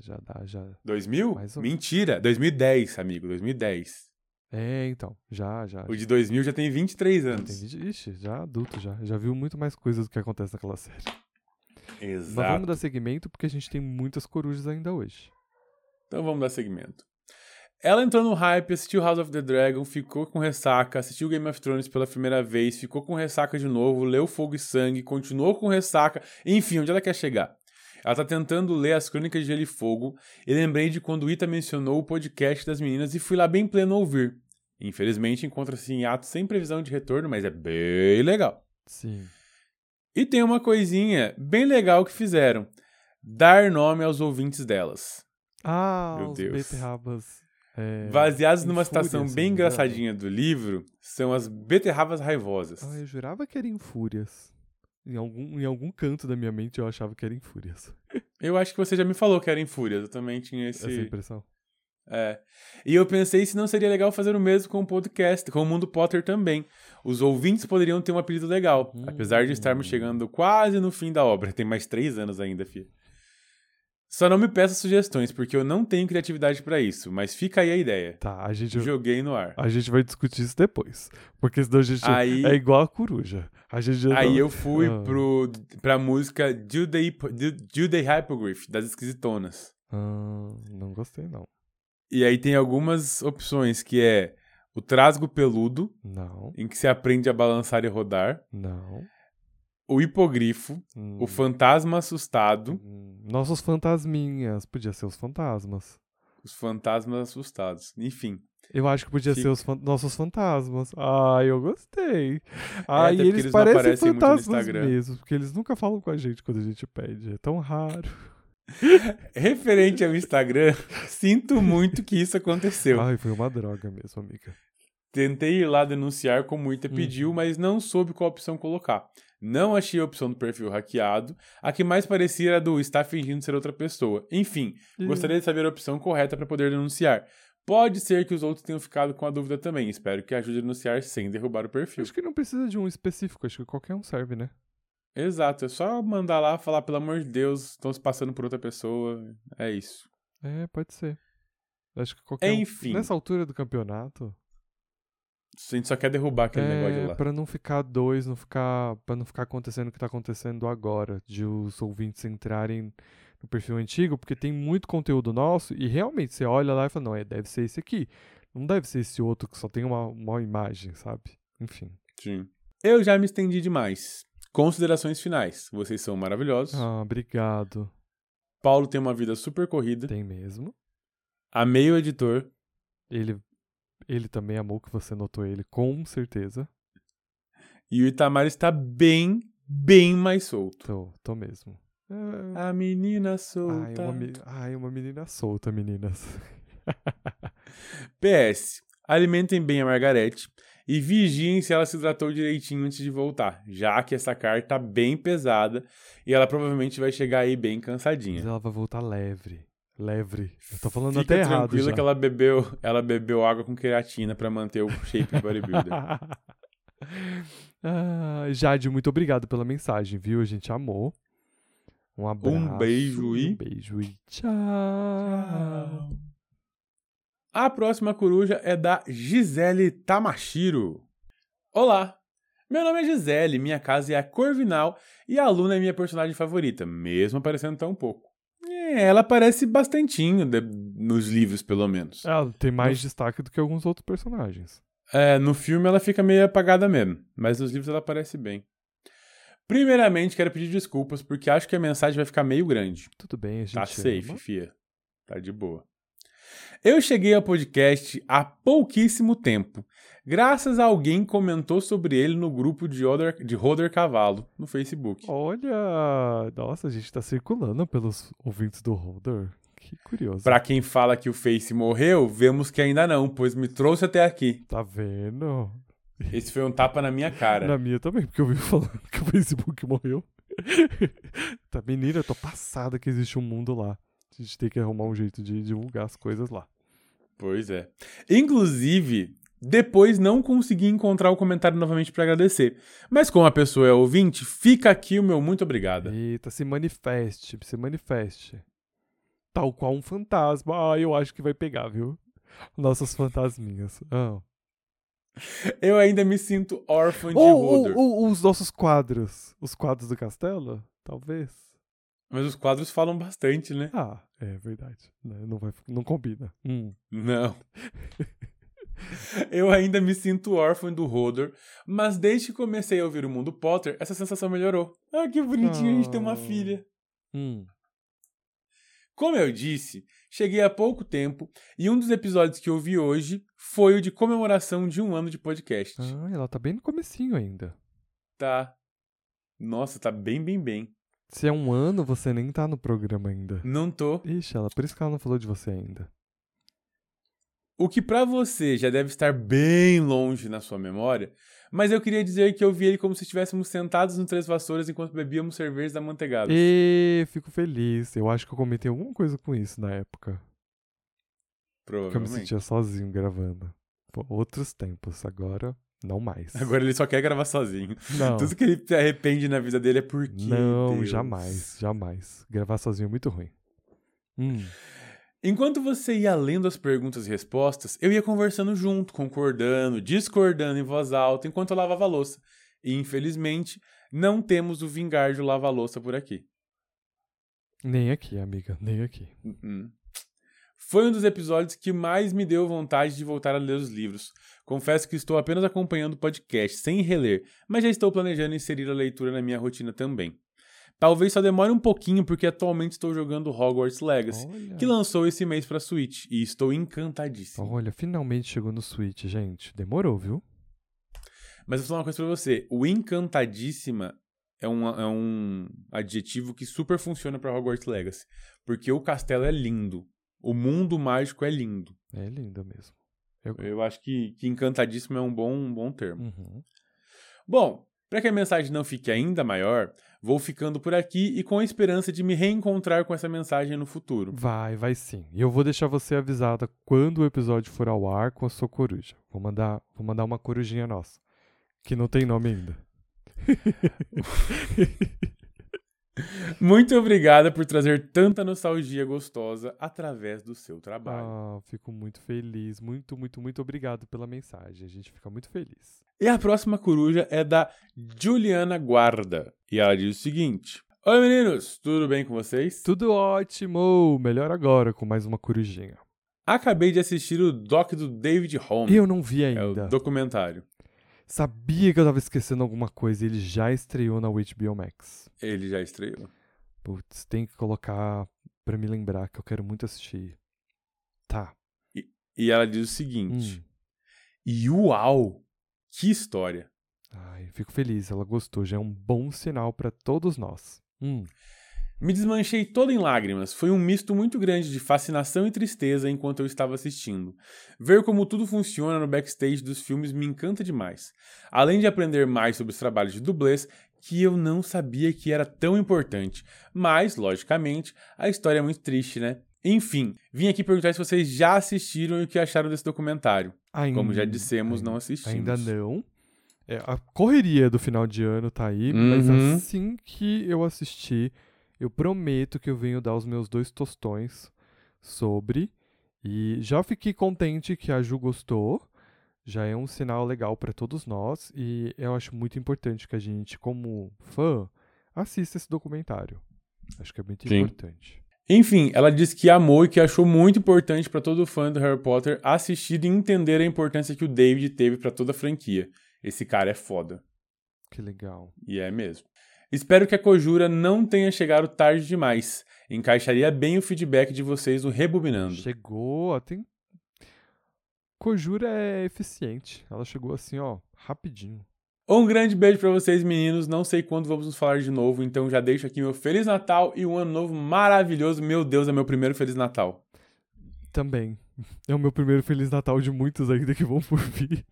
Já dá, já. 2000? Mais ou- Mentira, 2010, amigo, 2010. É, então. Já, já. O de 2000 já tem 23 já anos. tem vídeo- Ixi, já adulto já. Já viu muito mais coisas do que acontece naquela [laughs] série. Mas Exato. vamos dar segmento porque a gente tem muitas corujas ainda hoje. Então vamos dar segmento. Ela entrou no hype, assistiu House of the Dragon, ficou com ressaca, assistiu Game of Thrones pela primeira vez, ficou com ressaca de novo, leu Fogo e Sangue, continuou com ressaca, enfim, onde ela quer chegar? Ela tá tentando ler as Crônicas de Gelo e Fogo e lembrei de quando o Ita mencionou o podcast das meninas e fui lá bem pleno ouvir. Infelizmente encontra-se em ato sem previsão de retorno, mas é bem legal. Sim. E tem uma coisinha bem legal que fizeram: dar nome aos ouvintes delas. Ah, Meu os Deus. beterrabas. É, Baseados numa fúria, citação se bem engraçadinha do livro, são as beterrabas raivosas. Ah, eu jurava que era em fúrias. Em algum, em algum canto da minha mente eu achava que era em fúrias. Eu acho que você já me falou que era em Fúrias, eu também tinha esse. Essa impressão. É. E eu pensei se não seria legal fazer o mesmo com o podcast, com o Mundo Potter também. Os ouvintes poderiam ter um apelido legal, Hum. apesar de estarmos chegando quase no fim da obra. Tem mais três anos ainda, filho. Só não me peça sugestões, porque eu não tenho criatividade pra isso, mas fica aí a ideia. Tá, a gente, Joguei no ar. a gente vai discutir isso depois. Porque senão a gente Aí- é igual a coruja. A gente Aí não- eu fui Ah. pro, pra música Do the, Hypo- Do, Do the Hypogryph, das Esquisitonas. Ah, não gostei, não. E aí tem algumas opções, que é o Trasgo Peludo, Não, em que se aprende a balançar e rodar. não. O Hipogrifo, Hum, o Fantasma Assustado, hum, Nossos fantasminhas. Podia ser os fantasmas. os Fantasmas Assustados. Enfim. Eu acho que podia Fica- ser os fan- nossos fantasmas. Ah, eu gostei. Ah, até e porque eles, eles não parecem fantasmas mesmo, porque eles nunca falam com a gente quando a gente pede. É tão raro. [laughs] Referente ao Instagram, sinto muito que isso aconteceu. Ai, foi uma droga mesmo, amiga. Tentei ir lá denunciar como o Ita Uhum. pediu, mas não soube qual opção colocar. Não achei a opção do perfil hackeado. A que mais parecia era do está fingindo ser outra pessoa. Enfim, Ih. gostaria de saber a opção correta para poder denunciar. Pode ser que os outros tenham ficado com a dúvida também. Espero que ajude a denunciar sem derrubar o perfil. Acho que não precisa de um específico, acho que qualquer um serve, né? Exato, é só mandar lá falar, pelo amor de Deus, estão se passando por outra pessoa. É isso. É, pode ser. Acho que qualquer um- Enfim. Nessa altura do campeonato, A gente só quer derrubar aquele negócio de é lá. pra não ficar dois, não ficar, para não ficar acontecendo o que tá acontecendo agora, de os ouvintes entrarem no perfil antigo, porque tem muito conteúdo nosso e realmente você olha lá e fala, não, é, deve ser esse aqui. Não deve ser esse outro que só tem uma, uma imagem, sabe? Enfim. Sim. Eu já me estendi demais. Considerações finais. Vocês são maravilhosos. Ah, obrigado. Paulo tem uma vida super corrida. Tem mesmo. Amei o editor. Ele, ele também amou que você notou ele, com certeza. E o Itamar está bem, bem mais solto. Tô, tô mesmo. É, A menina Ai, solta. uma, me- ai, uma menina solta, meninas. PS. Alimentem bem a Margarete e vigiem se ela se hidratou direitinho antes de voltar, já que essa carta tá bem pesada e ela provavelmente vai chegar aí bem cansadinha. Mas ela vai voltar leve. Leve. Eu tô falando Fica até errado tranquila já. que ela bebeu, ela bebeu água com queratina pra manter o shape bodybuilder. [laughs] ah, Jade, muito obrigado pela mensagem, viu? A gente amou. Um abraço. beijo e- Um beijo e tchau. A próxima coruja é da Gisele Tamashiro. Olá, meu nome é Gisele, minha casa é a Corvinal e a Luna é minha personagem favorita, mesmo aparecendo tão pouco. É, ela aparece bastantinho, de- nos livros pelo menos. Ela tem mais destaque do que alguns outros personagens. É, no filme ela fica meio apagada mesmo, mas nos livros ela aparece bem. Primeiramente, quero pedir desculpas porque acho que a mensagem vai ficar meio grande. Tudo bem, a gente Tá safe, ama. fia. Tá de boa. Eu cheguei ao podcast há pouquíssimo tempo, graças a alguém comentou sobre ele no grupo de Roder, de Roder Cavalo, no Facebook. Olha, nossa, a gente tá circulando pelos ouvintes do Holder. Que curioso. Pra quem fala que o Face morreu, vemos que ainda não, pois me trouxe até aqui. Tá vendo? Esse foi um tapa na minha cara. Na minha também, porque eu vi [laughs] falando que o Facebook morreu. [laughs] tá, menina, eu tô passada que existe um mundo lá. A gente tem que arrumar um jeito de divulgar as coisas lá. Pois é. Inclusive, depois não consegui encontrar o comentário novamente pra agradecer. Mas como a pessoa é ouvinte, fica aqui o meu muito obrigado. Eita, se manifeste, se manifeste. Tal qual um fantasma. Ah, eu acho que vai pegar, viu? Nossas fantasminhas. Ah. Eu ainda me sinto órfã de Ou, ou- Roder. ou os nossos quadros. Os quadros do castelo? Talvez. Mas os quadros falam bastante, né? Ah, é verdade. Né, Não, vai, não combina. Hum. Não. [laughs] [laughs] Eu ainda me sinto órfão do Roder, mas desde que comecei a ouvir o Mundo Potter, essa sensação melhorou. Ah, que bonitinho, a gente tem uma Ah. filha. Hum. Como eu disse, cheguei há pouco tempo e um dos episódios que eu vi hoje foi o de comemoração de um ano de podcast. Ah, ela tá bem no comecinho ainda. Tá. Nossa, tá bem, bem, bem. Se é um ano, você nem tá no programa ainda. Não tô. Ixi, ela, por isso que ela não falou de você ainda. O que pra você já deve estar bem longe na sua memória, mas eu queria dizer que eu vi ele como se estivéssemos sentados no Três Vassouras enquanto bebíamos cervejas da manteigada. E fico feliz. Eu acho que eu comentei alguma coisa com isso na época. Que eu me Provavelmente. sentia sozinho gravando. Pô, outros tempos, agora não mais. [laughs] Agora ele só quer gravar sozinho. não. Tudo que ele se arrepende na vida dele é porque. Não, Deus. jamais, jamais. Gravar sozinho é muito ruim. Hum. Enquanto você ia lendo as perguntas e respostas, eu ia conversando junto, concordando, discordando em voz alta enquanto eu lavava a louça. E infelizmente, não temos o vingar de lavar louça por aqui. Nem aqui, amiga, nem aqui. Uhum. Foi um dos episódios que mais me deu vontade de voltar a ler os livros. Confesso que estou apenas acompanhando o podcast, sem reler, mas já estou planejando inserir a leitura na minha rotina também. Talvez só demore um pouquinho porque atualmente estou jogando Hogwarts Legacy, Olha. que lançou esse mês pra Switch, e estou encantadíssimo. Olha, finalmente chegou no Switch, gente. Demorou, viu? Mas vou falar uma coisa pra você, o encantadíssima é um, é um adjetivo que super funciona pra Hogwarts Legacy, porque o castelo é lindo, o mundo mágico é lindo. É linda mesmo. Eu... Eu acho que, que encantadíssimo é um bom, um bom termo. Uhum. Bom, para que a mensagem não fique ainda maior, vou ficando por aqui e com a esperança de me reencontrar com essa mensagem no futuro. Vai, vai sim. E eu vou deixar você avisada quando o episódio for ao ar com a sua coruja. Vou mandar, vou mandar uma corujinha nossa, que não tem nome ainda. [laughs] Muito obrigada por trazer tanta nostalgia gostosa através do seu trabalho. Ah, fico muito feliz. Muito, muito, muito obrigado pela mensagem. A gente fica muito feliz. E a próxima coruja é da Juliana Guarda. E ela diz o seguinte: Oi meninos, tudo bem com vocês? Tudo ótimo! Melhor agora com mais uma corujinha. Acabei de assistir o doc do David Holmes. Eu não vi É ainda. o documentário. Sabia que eu tava esquecendo alguma coisa. Ele já estreou na HBO Max. Ele já estreou. Putz, tem que colocar pra me lembrar que eu quero muito assistir. Tá. E ela diz o seguinte: Hum. E uau! Que história! Ai, fico feliz. Ela gostou. Já é um bom sinal pra todos nós. Hum. Me desmanchei todo em lágrimas. Foi um misto muito grande de fascinação e tristeza enquanto eu estava assistindo. Ver como tudo funciona no backstage dos filmes me encanta demais. Além de aprender mais sobre os trabalhos de dublês, que eu não sabia que era tão importante. Mas, logicamente, a história é muito triste, né? Enfim, vim aqui perguntar se vocês já assistiram e o que acharam desse documentário. Ainda, Como já dissemos, ainda- não assistimos. Ainda não. É, a correria do final de ano tá aí, mas Uhum. assim que eu assistir, eu prometo que eu venho dar os meus dois tostões sobre. E já fiquei contente que a Ju gostou. Já é um sinal legal pra todos nós. E eu acho muito importante que a gente, como fã, assista esse documentário. Acho que é muito Sim. importante. Enfim, ela disse que amou e que achou muito importante pra todo fã do Harry Potter assistir e entender a importância que o David teve pra toda a franquia. Esse cara é foda. que legal. E é mesmo. Espero que a Cojura não tenha chegado tarde demais. Encaixaria bem o feedback de vocês no Rebobinando. Chegou, tem. Cojura é eficiente. Ela chegou assim, ó, rapidinho. Um grande beijo pra vocês, meninos. Não sei quando vamos nos falar de novo, então já deixo aqui meu Feliz Natal e um ano novo maravilhoso. Meu Deus, é meu primeiro Feliz Natal. Também. É o meu primeiro Feliz Natal de muitos ainda que vão por vir.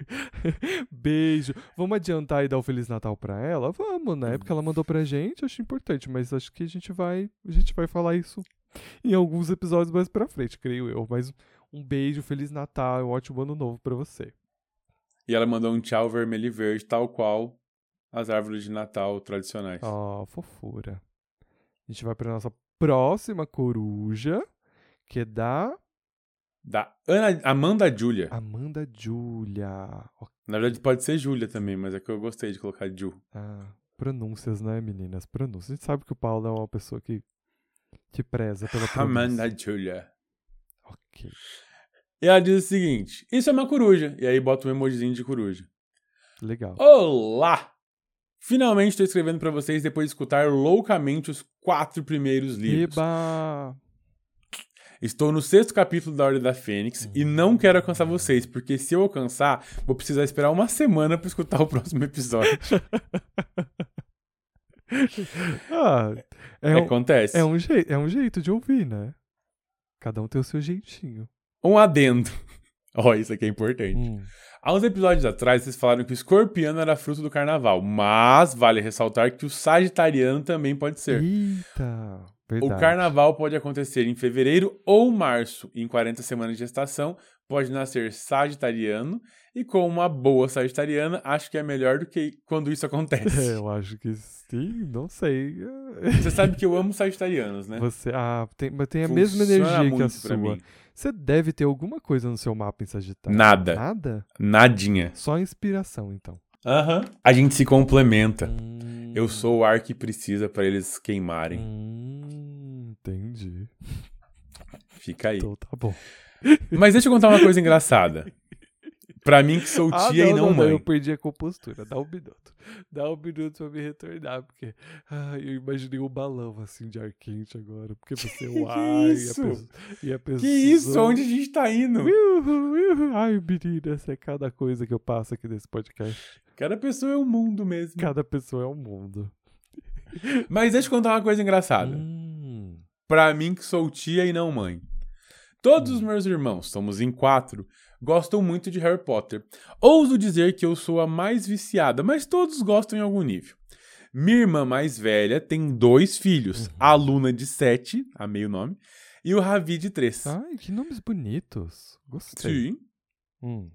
[laughs] Beijo. Vamos adiantar e dar o Feliz Natal pra ela? Vamos, né? Porque ela mandou pra gente, acho importante, mas acho que a gente vai, a gente vai falar isso em alguns episódios mais pra frente, creio eu. Mas um beijo, Feliz Natal e um ótimo ano novo pra você. E ela mandou um tchau vermelho e verde, tal qual as árvores de Natal tradicionais. Ó, fofura. A gente vai pra nossa próxima coruja, que é da Da Ana, Amanda Julia. Amanda Julia. Ó, Na verdade, pode ser Júlia também, mas é que eu gostei de colocar Ju. Ah, pronúncias, né, meninas? Pronúncias. A gente sabe que o Paulo é uma pessoa que, que preza pela pronúncia. Amanda Julia. Ok. E ela diz o seguinte: Isso é uma coruja. E aí bota um emojizinho de coruja. Legal. Olá! Finalmente estou escrevendo pra vocês depois de escutar loucamente os quatro primeiros livros. Eba! Estou no sexto capítulo da Ordem da Fênix e não quero alcançar vocês, porque se eu alcançar, vou precisar esperar uma semana pra escutar o próximo episódio. [laughs] Ah, é, um, Acontece. é, um é um jeito de ouvir, né? Cada um tem o seu jeitinho. Um adendo. [laughs] Ó, isso aqui é importante. Hum. Há uns episódios atrás, vocês falaram que o escorpiano era fruto do carnaval, mas vale ressaltar que o sagitariano também pode ser. Eita! Verdade. O carnaval pode acontecer em fevereiro ou março. Em 40 semanas de gestação, pode nascer sagitariano. E com uma boa sagitariana, acho que é melhor do que quando isso [laughs] acontece. Eu acho que sim, não sei. [laughs] Você sabe que eu amo sagitarianos, né? Você, ah, tem, mas tem a mesma Funciona energia que a sua. Você deve ter alguma coisa no seu mapa em Sagitário. Nada. Nada? Nadinha. Só inspiração, então. Aham. A gente se complementa. Hum, Eu sou o ar que precisa pra eles queimarem. Hum, entendi. Fica aí. Então tá bom. Mas deixa eu contar uma coisa engraçada. Pra mim que sou Ah, tia e não, mãe. Eu perdi a compostura. Dá um minuto. Dá um minuto pra me retornar, porque ah, eu imaginei um balão assim de ar quente agora. Porque você é o ar e a isso? pessoa. E a pessoa Que isso? Onde a gente tá indo? Ai, menina, essa é cada coisa que eu passo aqui nesse podcast. Cada pessoa é um mundo mesmo. Cada pessoa é um mundo. Mas deixa eu contar uma coisa engraçada. Hum, Pra mim que sou tia e não mãe. Todos os meus irmãos, somos em quatro, gostam muito de Harry Potter. Ouso dizer que eu sou a mais viciada, mas todos gostam em algum nível. Minha irmã mais velha tem dois filhos, a Luna de sete, a meio nome, e o Ravi de três. Ai, que nomes bonitos. Gostei. Sim. Hum.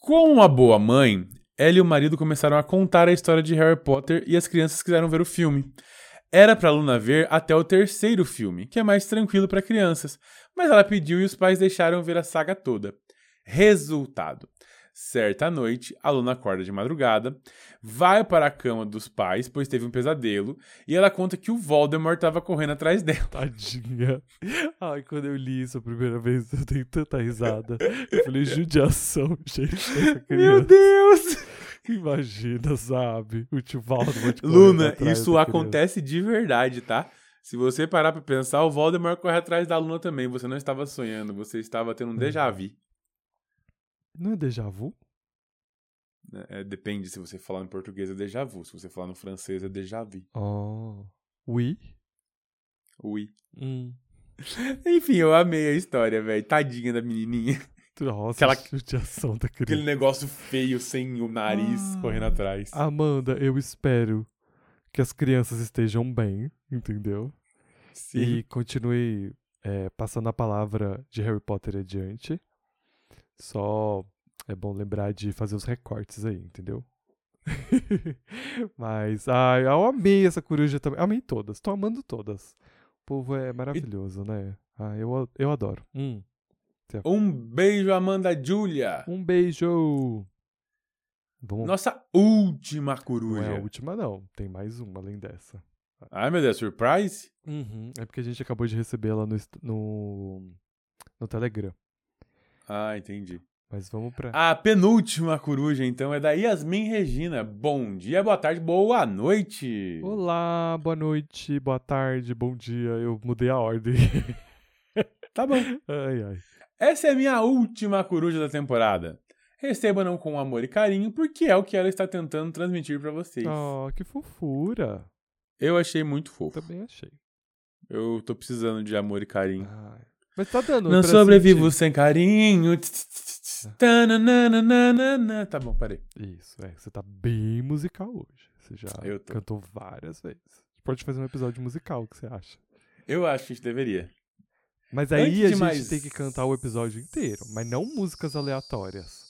Com uma boa mãe, ela e o marido começaram a contar a história de Harry Potter e as crianças quiseram ver o filme. Era pra Luna ver até o terceiro filme, que é mais tranquilo para crianças, mas ela pediu e os pais deixaram ver a saga toda. Resultado: certa noite, a Luna acorda de madrugada, vai para a cama dos pais, pois teve um pesadelo, e ela conta que o Voldemort estava correndo atrás dela. Tadinha. Ai, quando eu li isso a primeira vez, eu dei tanta risada. Eu falei, judiação, [laughs] gente, Meu. Deus! Imagina, sabe? O tio correndo Luna, isso acontece de verdade, tá? Se você parar pra pensar, o Voldemort corre atrás da Luna também. Você não estava sonhando, você estava tendo um déjà vu. Não é déjà vu? né? É, depende se você falar em português é déjà vu. Se você falar no francês é déjà vu. Oh. Oui? Oui. Hum. [laughs] Enfim, eu amei a história, velho. Tadinha da menininha. Nossa, Aquela- [laughs] judiação da Aquele criança. negócio feio sem o nariz Ah. correndo atrás. Amanda, eu espero que as crianças estejam bem, entendeu? Sim. E continue é, passando a palavra de Harry Potter adiante. Só é bom lembrar de fazer os recortes aí, entendeu? [laughs] Mas, ai, eu amei essa coruja também. Amei todas, tô amando todas. O povo é maravilhoso, né? Ah, eu, eu adoro. Hum. Um beijo, Amanda Julia. Um beijo! Vamos, Nossa última não coruja. é a última, não. Tem mais uma além dessa. Ai, meu Deus, surprise? Uhum, É porque a gente acabou de recebê-la no, est- no, no Telegram. Ah, entendi. Mas vamos pra. A penúltima coruja, então, é da Yasmin Regina. Bom dia, boa tarde, boa noite. Olá, boa noite, boa tarde, bom dia. Eu mudei a ordem. [laughs] Tá bom. ai, ai. Essa é a minha última coruja da temporada. Recebam com amor e carinho, porque é o que ela está tentando transmitir pra vocês. Oh, que fofura. Eu achei muito fofo. Também achei. Eu tô precisando de amor e carinho. Ai. Mas tá dando. Não sobrevivo sentir. sem carinho. Tá bom, parei. Isso, é. Você tá bem musical hoje. Você já cantou várias vezes. A gente pode fazer um episódio musical, o que você acha? Eu acho que a gente deveria. Mas aí Antes a gente mais- tem que cantar o episódio inteiro, mas não músicas aleatórias.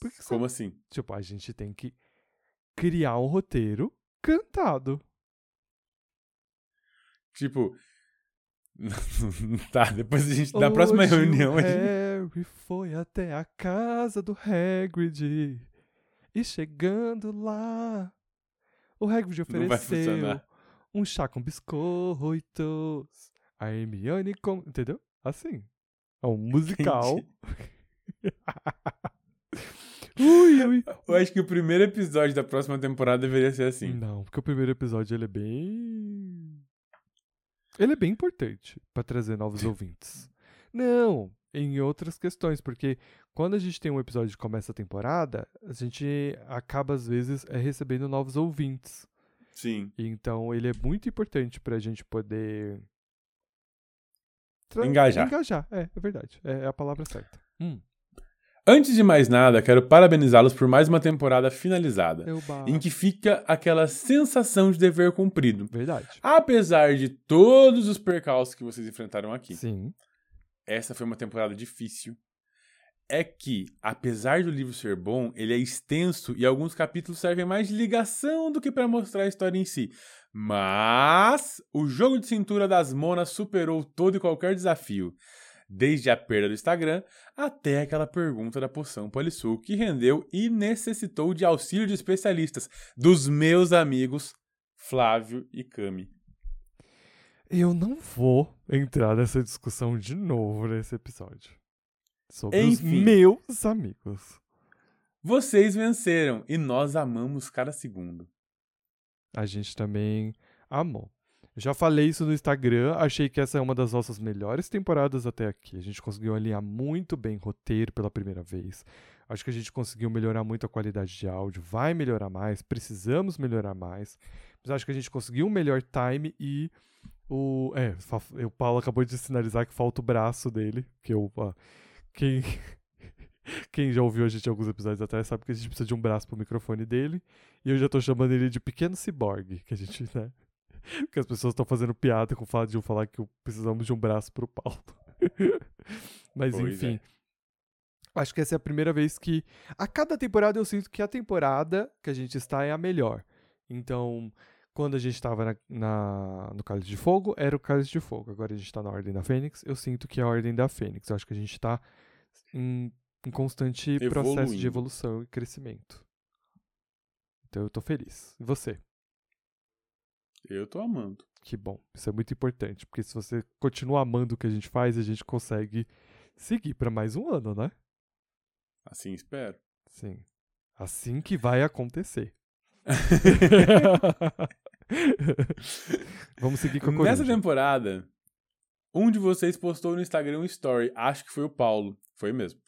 Porque, sabe, Como assim? tipo, a gente tem que criar um roteiro cantado. Tipo. [laughs] tá, depois a gente. Na próxima Hoje reunião o a gente. Harry foi até a casa do Hagrid. E chegando lá, o Hagrid ofereceu um chá com biscoitos. A Hermione com... Entendeu? Assim. É um musical. [laughs] ui, ui. Eu acho que o primeiro episódio da próxima temporada deveria ser assim. Não, porque o primeiro episódio ele é bem. Ele é bem importante pra trazer novos ouvintes. Não, em outras questões, porque quando a gente tem um episódio que começa a temporada, a gente acaba às vezes é, recebendo novos ouvintes. Sim. Então ele é muito importante pra gente poder tra- Engajar. Engajar, é, é verdade. É, é a palavra certa. Hum, Antes de mais nada, quero parabenizá-los por mais uma temporada finalizada, em que fica aquela sensação de dever cumprido. Verdade. Apesar de todos os percalços que vocês enfrentaram aqui, Sim. essa foi uma temporada difícil. É que, apesar do livro ser bom, ele é extenso e alguns capítulos servem mais de ligação do que para mostrar a história em si. Mas o jogo de cintura das monas superou todo e qualquer desafio. Desde a perda do Instagram até aquela pergunta da poção Polissul que rendeu e necessitou de auxílio de especialistas, dos meus amigos Flávio e Cami. Eu não vou entrar nessa discussão de novo nesse episódio. Sobre Enfim. os meus amigos. Vocês venceram e nós amamos cada segundo. A gente também amou. Já falei isso no Instagram, achei que essa é uma das nossas melhores temporadas até aqui. A gente conseguiu alinhar muito bem roteiro pela primeira vez. Acho que a gente conseguiu melhorar muito a qualidade de áudio, vai melhorar mais, precisamos melhorar mais. Mas acho que a gente conseguiu um melhor time e o. É, o Paulo acabou de sinalizar que falta o braço dele. Que eu. quem. [laughs] Quem já ouviu a gente em alguns episódios atrás sabe que a gente precisa de um braço pro microfone dele. E eu já tô chamando ele de pequeno ciborgue, que a gente, né? [laughs] Porque as pessoas estão fazendo piada com o fato de eu falar que precisamos de um braço pro Paulo. [laughs] Mas Pois enfim. é. Acho que essa é a primeira vez que. A cada temporada eu sinto que a temporada que a gente está é a melhor. Então, quando a gente estava na, na- no Cálice de Fogo, era o Cálice de Fogo. Agora a gente está na Ordem da Fênix. Eu sinto que é a Ordem da Fênix. Eu acho que a gente está em, em constante processo de Evoluindo. evolução e crescimento. Então eu tô feliz. E você? Eu tô amando. Que bom. Isso é muito importante. Porque se você continua amando o que a gente faz, a gente consegue seguir para mais um ano, né? Assim espero. Sim. Assim que vai acontecer. [laughs] Vamos seguir com a Nessa coruja. temporada, um de vocês postou no Instagram um story, acho que foi o Paulo, foi mesmo,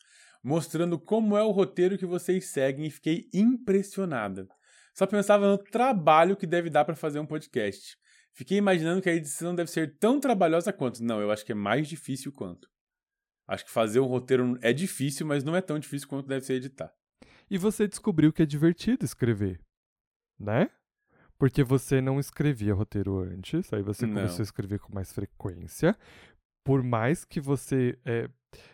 mostrando como é o roteiro que vocês seguem e fiquei impressionada. Só pensava no trabalho que deve dar pra fazer um podcast. Fiquei imaginando que a edição deve ser tão trabalhosa quanto. Não, eu acho que é mais difícil quanto. Acho que fazer um roteiro é difícil, mas não é tão difícil quanto deve ser editar. E você descobriu que é divertido escrever, né? Porque você não escrevia roteiro antes, aí você Não. começou a escrever com mais frequência. Por mais que você é,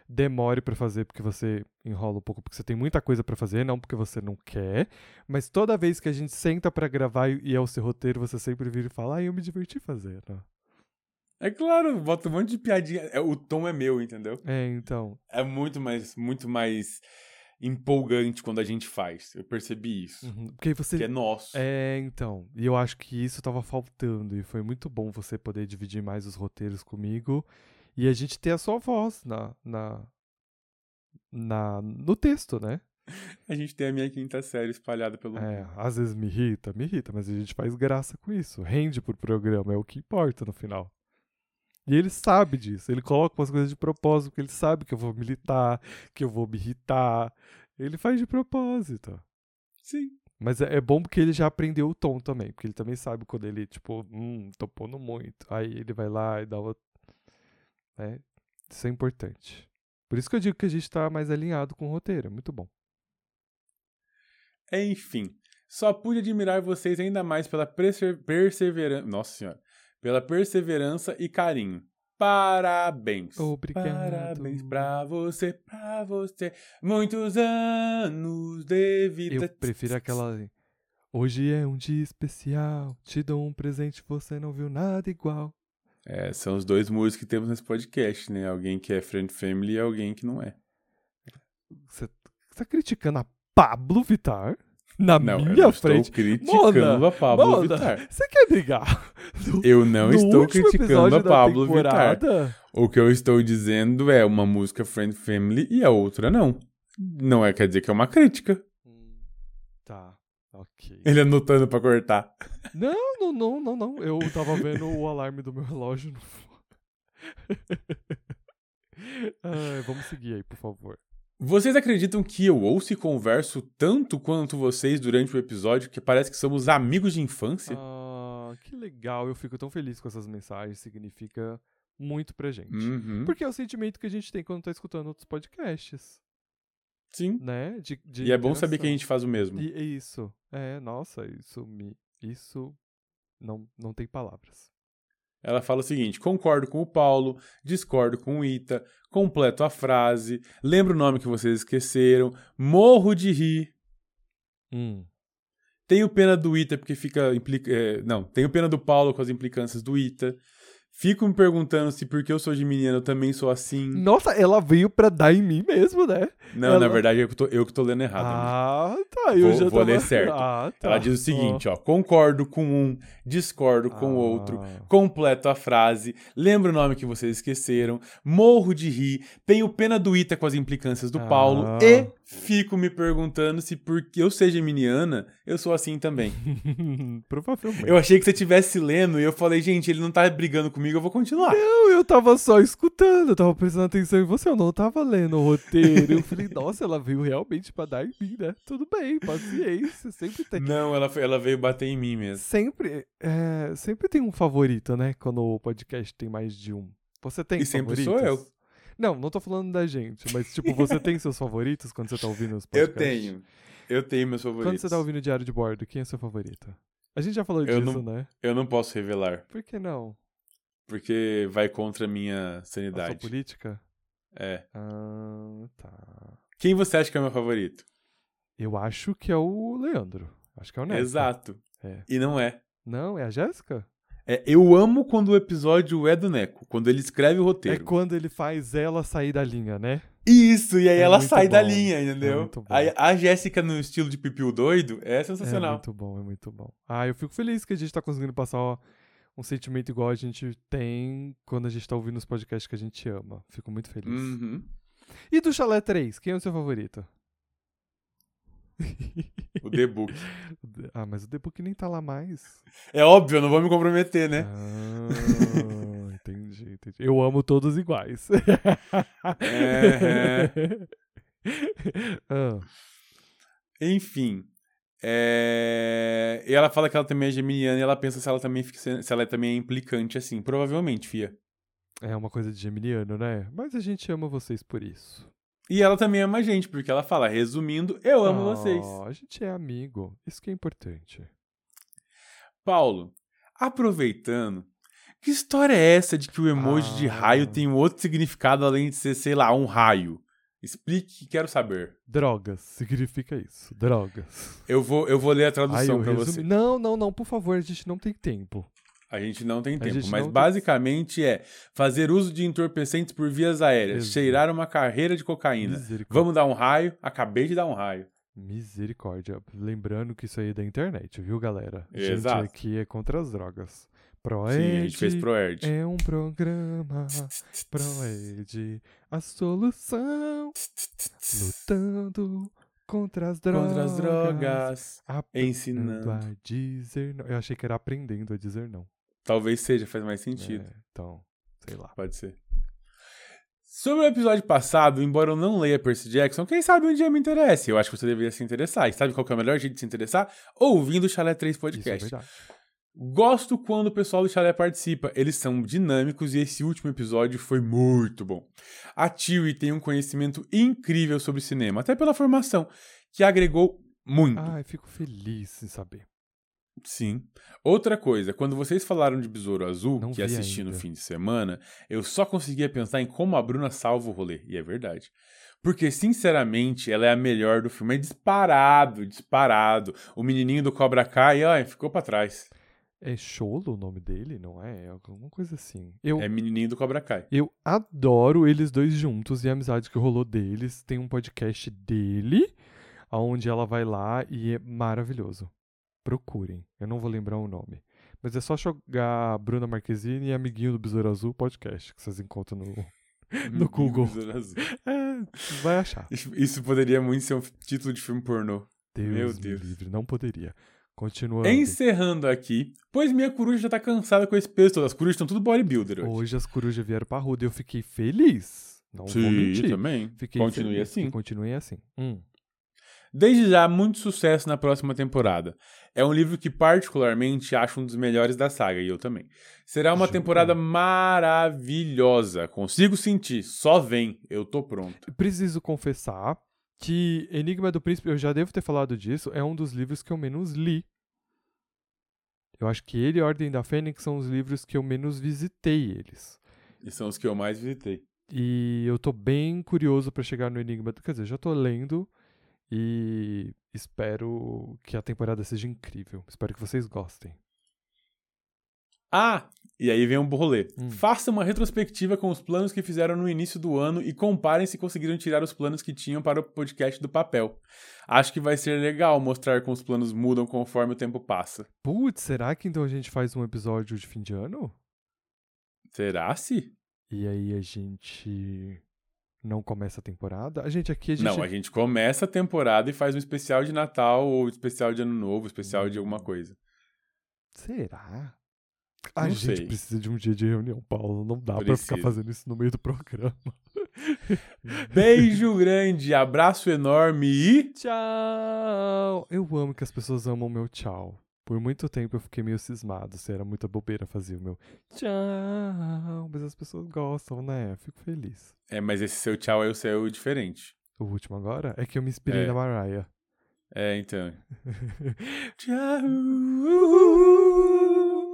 demore pra fazer, porque você enrola um pouco, porque você tem muita coisa pra fazer, não porque você não quer. Mas toda vez que a gente senta pra gravar e é o seu roteiro, você sempre vira e fala: Ah, eu me diverti fazendo. É claro, bota um monte de piadinha. É, o tom é meu, entendeu? É, então. É muito mais, muito mais empolgante quando a gente faz. Eu percebi isso. uhum, Porque você. Que é nosso. É, então. E eu acho que isso tava faltando. E foi muito bom você poder dividir mais os roteiros comigo. E a gente ter a sua voz na, na, na, no texto, né? [laughs] A gente tem a minha quinta série espalhada pelo É, mundo. às vezes me irrita, me irrita, mas a gente faz graça com isso. Rende pro programa, é o que importa no final. E ele sabe disso. Ele coloca umas coisas de propósito, porque ele sabe que eu vou militar, que eu vou me irritar. Ele faz de propósito. Sim. Mas é, é bom porque ele já aprendeu o tom também. Porque ele também sabe quando ele, tipo, hum, tô pondo muito. Aí ele vai lá e dá uma. Né? Isso é importante. Por isso que eu digo que a gente tá mais alinhado com o roteiro. É muito bom. Enfim, só pude admirar vocês ainda mais pela perseverança. Nossa senhora. Pela perseverança e carinho. Parabéns. Obrigado. Parabéns pra você, pra você. Muitos anos de vida. Eu prefiro aquela. Hoje é um dia especial. Te dou um presente, você não viu nada igual. É, são os dois músicos que temos nesse podcast, né? Alguém que é Friend Family e alguém que não é. Você tá criticando a Pablo Vittar? Na Não, eu minha não frente? estou criticando Mona, a Pablo Mona, Vittar. Você quer brigar? [laughs] No- Eu não estou criticando a Pablo Vittar. O que eu estou dizendo é uma música Friend Family e a outra não. Não é quer dizer que é uma crítica. Hum, Tá, ok. Ele anotando pra cortar. Não, não, não, não, não. Eu tava vendo o alarme do meu relógio. No... [laughs] Ai, vamos seguir aí, por favor. Vocês acreditam que eu ouço e converso tanto quanto vocês durante o episódio que parece que somos amigos de infância? Ah, que legal. Eu fico tão feliz com essas mensagens. Significa muito pra gente. Uhum. Porque é o sentimento que a gente tem quando tá escutando outros podcasts, Sim. né? De, de E é bom saber que a gente faz o mesmo. E, e isso. É, nossa, isso me. Isso não, não tem palavras. Ela fala o seguinte: concordo com o Paulo, discordo com o Ita, completo a frase, lembro o nome que vocês esqueceram, morro de rir. Hum. Tenho pena do Ita porque fica. Implica, é, não, tenho pena do Paulo com as implicâncias do Ita. Fico me perguntando se porque eu sou geminiano eu também sou assim. Nossa, ela veio pra dar em mim mesmo, né? Não, ela- na verdade eu que tô, eu que tô lendo errado. amigo. Ah, tá. Eu Vou- já vou tava... ler certo. Ah, tá. Ela diz o seguinte, ó, concordo com um, discordo com o outro, Ah. completo a frase, lembro o nome que vocês esqueceram, morro de rir, tenho pena do Ita com as implicâncias do Ah. Paulo e fico me perguntando se porque eu seja geminiana, eu sou assim também. [laughs] Provavelmente. Eu achei que você estivesse lendo e eu falei, gente, ele não tá brigando comigo, eu vou continuar. Não, eu tava só escutando, eu tava prestando atenção em você, eu não tava lendo o roteiro. Eu falei, nossa, ela veio realmente pra dar em mim, né? Tudo bem, paciência, sempre tem. Não, ela, foi- ela veio bater em mim mesmo. Sempre, é, sempre tem um favorito, né? Quando o podcast tem mais de um. Você tem E sempre favoritos? sou eu. Não, não tô falando da gente, mas tipo, você tem seus favoritos quando você tá ouvindo os [laughs] Eu podcasts? tenho. Eu tenho meus favoritos. Quando você tá ouvindo o Diário de Bordo, quem é seu favorito? A gente já falou Eu disso, não- né? Eu não posso revelar, Por que não? Porque vai contra a minha A sua sanidade. política? É. Ah, tá. Quem você acha que é o meu favorito? Eu acho que é o Leandro. Acho que é o Neto. Exato. É. E não é. Não, é a Jéssica? É, eu amo quando o episódio é do Neco, quando ele escreve o É roteiro. quando ele faz ela sair da linha, né? Isso, e aí É ela sai da bom. linha, É entendeu? bom. Aí a Jéssica no estilo de pipiu doido é É sensacional. muito bom, é muito bom. Ah, eu fico feliz que a gente tá conseguindo passar ó, um sentimento igual a gente tem quando a gente tá ouvindo os podcasts que a gente ama. Fico muito feliz. Uhum. E do Chalé 3, quem é o seu favorito? O The Book. [laughs] ah, mas o The Book nem tá lá mais. É óbvio, eu não vou me comprometer, né? Ah, [laughs] entendi, entendi. Eu amo todos iguais. É, [laughs] Ah, Enfim. É... E ela fala que ela também é geminiana e ela pensa se ela também, fica se ela também é implicante assim. Provavelmente, Fia. é uma coisa de geminiano, né? Mas a gente ama vocês por isso. E ela também ama a gente, porque ela fala, resumindo, eu amo Oh, vocês. A gente é amigo. Isso que é importante. Paulo, aproveitando, que história é essa de que o emoji de Ah. raio tem um outro significado além de ser, sei lá, um raio? Explique, quero saber. Drogas, significa isso. Drogas. Eu vou, eu vou ler a tradução pra resumi... você. Não, não, não, por favor, a gente não tem tempo. A gente não tem tempo, mas não tem- basicamente é fazer uso de entorpecentes por vias aéreas, Exato. cheirar uma carreira de cocaína. Vamos dar um raio? Acabei de dar um raio. Misericórdia. Lembrando que isso aí é da internet, viu, galera? Exato. gente aqui é contra as drogas. Proed. Sim, a gente fez Proerd. É um programa Proed, a solução, lutando contra as drogas. Contra as drogas, ensinando. a dizer não. Eu achei que era aprendendo a dizer não. Talvez seja, faz mais sentido. É, então, sei lá. Pode ser. Sobre o episódio passado, embora eu não leia Percy Jackson, quem sabe um dia me interesse. Eu acho que você deveria se interessar. E sabe qual que é o melhor jeito de se interessar? Ouvindo o Chalé 3 Isso é Podcast. verdade. Gosto quando o pessoal do Chalé participa. Eles são dinâmicos e esse último episódio foi muito bom. A Tiwi tem um conhecimento incrível sobre cinema, até pela formação, que agregou muito. Ai, fico feliz em saber. Sim. Outra coisa, quando vocês falaram de Besouro Azul, Não que assisti no ainda. fim de semana, eu só conseguia pensar em como a Bruna salva o rolê. E é verdade. Porque, sinceramente, ela é a melhor do filme. É disparado, disparado. O menininho do Cobra Kai, ai, ficou pra trás. É Cholo o nome dele, não é? É alguma coisa assim. Eu, É menininho do Cobra Kai. eu adoro eles dois juntos e a amizade que rolou deles. Tem um podcast dele, onde ela vai lá e é maravilhoso. Procurem. Eu não vou lembrar o nome. Mas é só jogar Bruna Marquezine e Amiguinho do Besouro Azul podcast, que vocês encontram no. [laughs] No Google. [laughs] É, vai achar. Isso- Isso poderia muito ser um título de filme pornô. Deus, Meu me Deus. livre. Não poderia. Continuando. Encerrando aqui, pois minha coruja já tá cansada com esse peso todo. As corujas estão tudo bodybuilder hoje. Hoje as corujas vieram pra Ruda e eu fiquei feliz. Não vou Sim, mentir. também. Fiquei Continue feliz assim. que Continuem assim. Hum. Desde já, muito sucesso na próxima temporada. É um livro que, particularmente, acho um dos melhores da saga, e eu também. Será uma Jura? temporada maravilhosa. Consigo sentir. Só vem. Eu tô pronto. Preciso confessar que Enigma do Príncipe, eu já devo ter falado disso, é um dos livros que eu menos li. Eu acho que ele e Ordem da Fênix são os livros que eu menos visitei eles. E são os que eu mais visitei. E eu tô bem curioso pra chegar no Enigma. do- Quer dizer, já tô lendo e espero que a temporada seja incrível. Espero que vocês gostem. Ah, e aí vem um rolê. Hum. Faça uma retrospectiva com os planos que fizeram no início do ano e comparem se conseguiram tirar os planos que tinham para o podcast do papel. Acho que vai ser legal mostrar como os planos mudam conforme o tempo passa. Putz, será que então a gente faz um episódio de fim de ano? Será se? E aí a gente não começa a temporada? A gente aqui, a gente... Não, a gente começa a temporada e faz um especial de Natal ou especial de Ano Novo, especial de alguma coisa. Será? A Não gente sei. precisa de um dia de reunião, Paulo. Não dá pra ficar fazendo isso no meio do programa. [laughs] Beijo grande, abraço enorme e. Tchau! Eu amo que as pessoas amam meu tchau. Por muito tempo eu fiquei meio cismado se era muita bobeira fazer o meu tchau. Mas as pessoas gostam, né? Fico feliz. É, mas esse seu tchau é o seu diferente. O último agora é que eu me inspirei É. na Mariah. É, então. [laughs]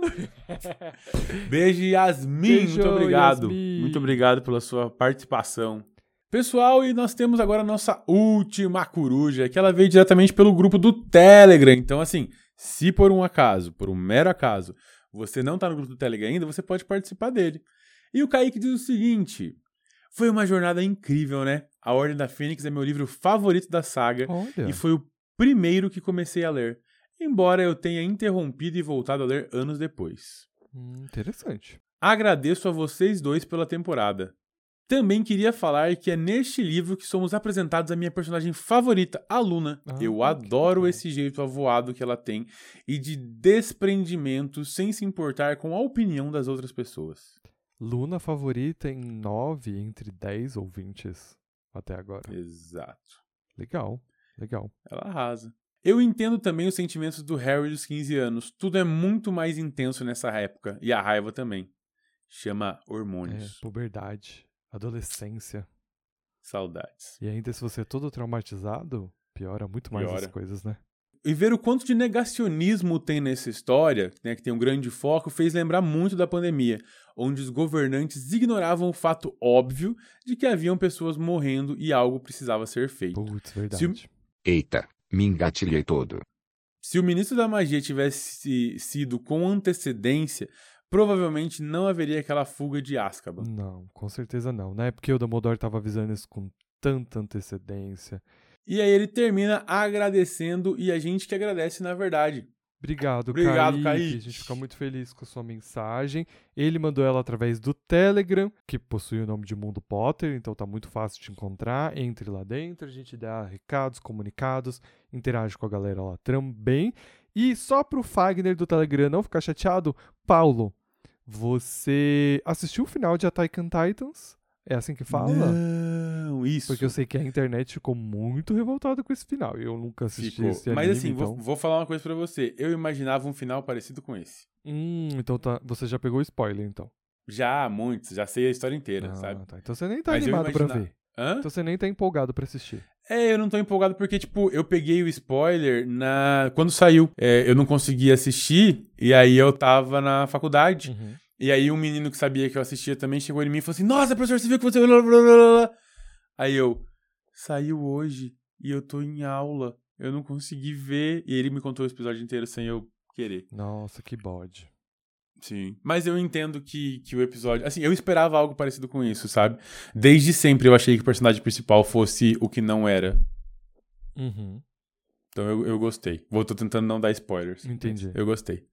[laughs] Beijo, Yasmin. Beijo, muito obrigado. Yasmin. Muito obrigado pela sua participação. Pessoal, e nós temos agora a nossa última coruja, que ela veio diretamente pelo grupo do Telegram. Então, assim, se por um acaso, por um mero acaso, você não tá no grupo do Telegram ainda, você pode participar dele. E o Kaique diz o seguinte: Foi uma jornada incrível, né? A Ordem da Fênix é meu livro favorito da saga Olha. e foi o primeiro que comecei a ler, embora eu tenha interrompido e voltado a ler anos depois. Hum, interessante. Agradeço a vocês dois pela temporada. Também queria falar que é neste livro que somos apresentados a minha personagem favorita, a Luna. Ah, eu adoro legal. esse jeito avoado que ela tem e de desprendimento sem se importar com a opinião das outras pessoas. Luna favorita em 9 entre 10 ouvintes até agora. Exato. Legal, legal. Ela arrasa. Eu entendo também os sentimentos do Harry dos 15 anos. Tudo é muito mais intenso nessa época. E a raiva também. Chama É, hormônios. puberdade, adolescência. Saudades. E ainda se você é todo traumatizado, piora muito mais as Piora. coisas, né? E ver o quanto de negacionismo tem nessa história, né, que tem um grande foco, fez lembrar muito da pandemia, onde os governantes ignoravam o fato óbvio de que haviam pessoas morrendo e algo precisava ser feito. Putz, verdade. Eita, me engatilhei todo. Se o ministro da magia tivesse sido com antecedência, provavelmente não haveria aquela fuga de Azkaban. Não, com certeza não, né? Porque o Dumbledore tava avisando isso com tanta antecedência. E aí ele termina agradecendo e a gente que agradece na verdade. Obrigado, Obrigado, Kaique. Kaique. A gente fica muito feliz com a sua mensagem. Ele mandou ela através do Telegram, que possui o nome de Mundo Potter, então tá muito fácil de encontrar. Entre lá dentro, a gente dá recados, comunicados, interage com a galera lá também. E só pro Fagner do Telegram não ficar chateado, Paulo, você assistiu o final de Attack on Titans? É assim que fala? Não, isso. Porque eu sei que a internet ficou muito revoltada com esse final. Eu nunca assisti Ficou. esse anime, Mas assim, então... vou, vou falar uma coisa pra você. Eu imaginava um final parecido com esse. Hum, então tá, você já pegou spoiler, então. Já, muitos. Já sei a história inteira, Ah, sabe? tá. Então você nem tá Mas animado pra imagina- ver. Hã? Então você nem tá empolgado pra assistir. É, eu não tô empolgado porque, tipo, eu peguei o spoiler na... quando saiu. É, eu não consegui assistir, e aí eu tava na faculdade. E aí um menino que sabia que eu assistia também chegou em mim e falou assim, nossa, professor, você viu que você... blá, blá, blá, blá." Aí eu, saiu hoje e eu tô em aula. Eu não consegui ver. E ele me contou o episódio inteiro sem eu querer. Nossa, que bode. Sim. Mas eu entendo que, que o episódio. Assim, eu esperava algo parecido com isso, sabe? Desde sempre eu achei que o personagem principal fosse o que não era. Uhum. Então eu, eu gostei. Vou tô tentando não dar spoilers. Entendi. Eu gostei.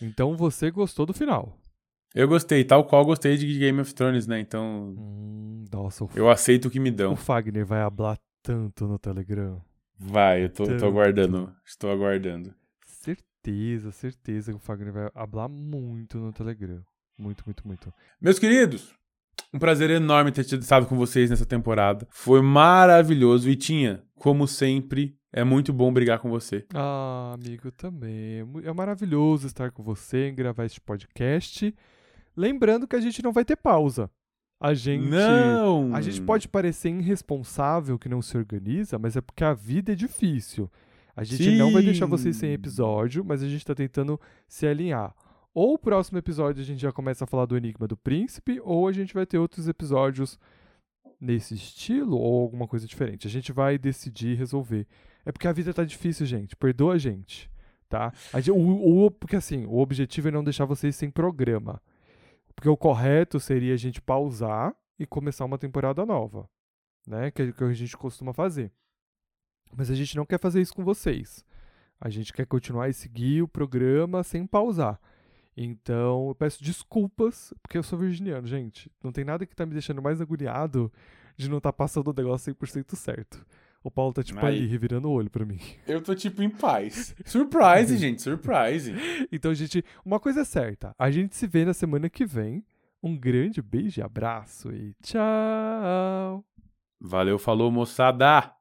Então você gostou do final. Eu gostei, tal qual gostei de Game of Thrones, né? Então Hum, nossa, o, eu aceito o que me o dão. Fagner vai hablar tanto no Telegram. Vai, eu tô, tô aguardando. Estou aguardando. Certeza, certeza que o Fagner vai hablar muito no Telegram. Muito, muito, muito. Meus queridos, um prazer enorme ter estado com vocês nessa temporada. Foi maravilhoso e tinha, como sempre, é muito bom brigar com você. Ah, amigo, também. É É maravilhoso estar com você, gravar este podcast. Lembrando que a gente não vai ter pausa. A gente. Não! A gente pode parecer irresponsável que não se organiza, mas é porque a vida é difícil. A gente não vai deixar vocês sem Sim. episódio, mas a gente tá tentando se alinhar. Ou o próximo episódio a gente já começa a falar do Enigma do Príncipe, ou a gente vai ter outros episódios nesse estilo, ou alguma coisa diferente. A gente vai decidir e resolver. É porque a vida tá difícil, gente. Perdoa a gente, tá? A gente- o, o- porque assim, o objetivo é não deixar vocês sem programa. Porque o correto seria a gente pausar e começar uma temporada nova, né? Que, é o que a gente costuma fazer. Mas a gente não quer fazer isso com vocês. A gente quer continuar e seguir o programa sem pausar. Então, eu peço desculpas, porque eu sou virginiano, gente. Não tem nada que tá me deixando mais agoniado de não estar passando o negócio 100% certo. O Paulo tá, tipo, Aí. ali, revirando o olho pra mim. [laughs] Eu tô tipo em paz. Surprise, [laughs] gente, surprise. Então, gente, uma coisa é certa. A gente se vê na semana que vem. Um grande beijo e abraço e tchau! Valeu, falou, moçada!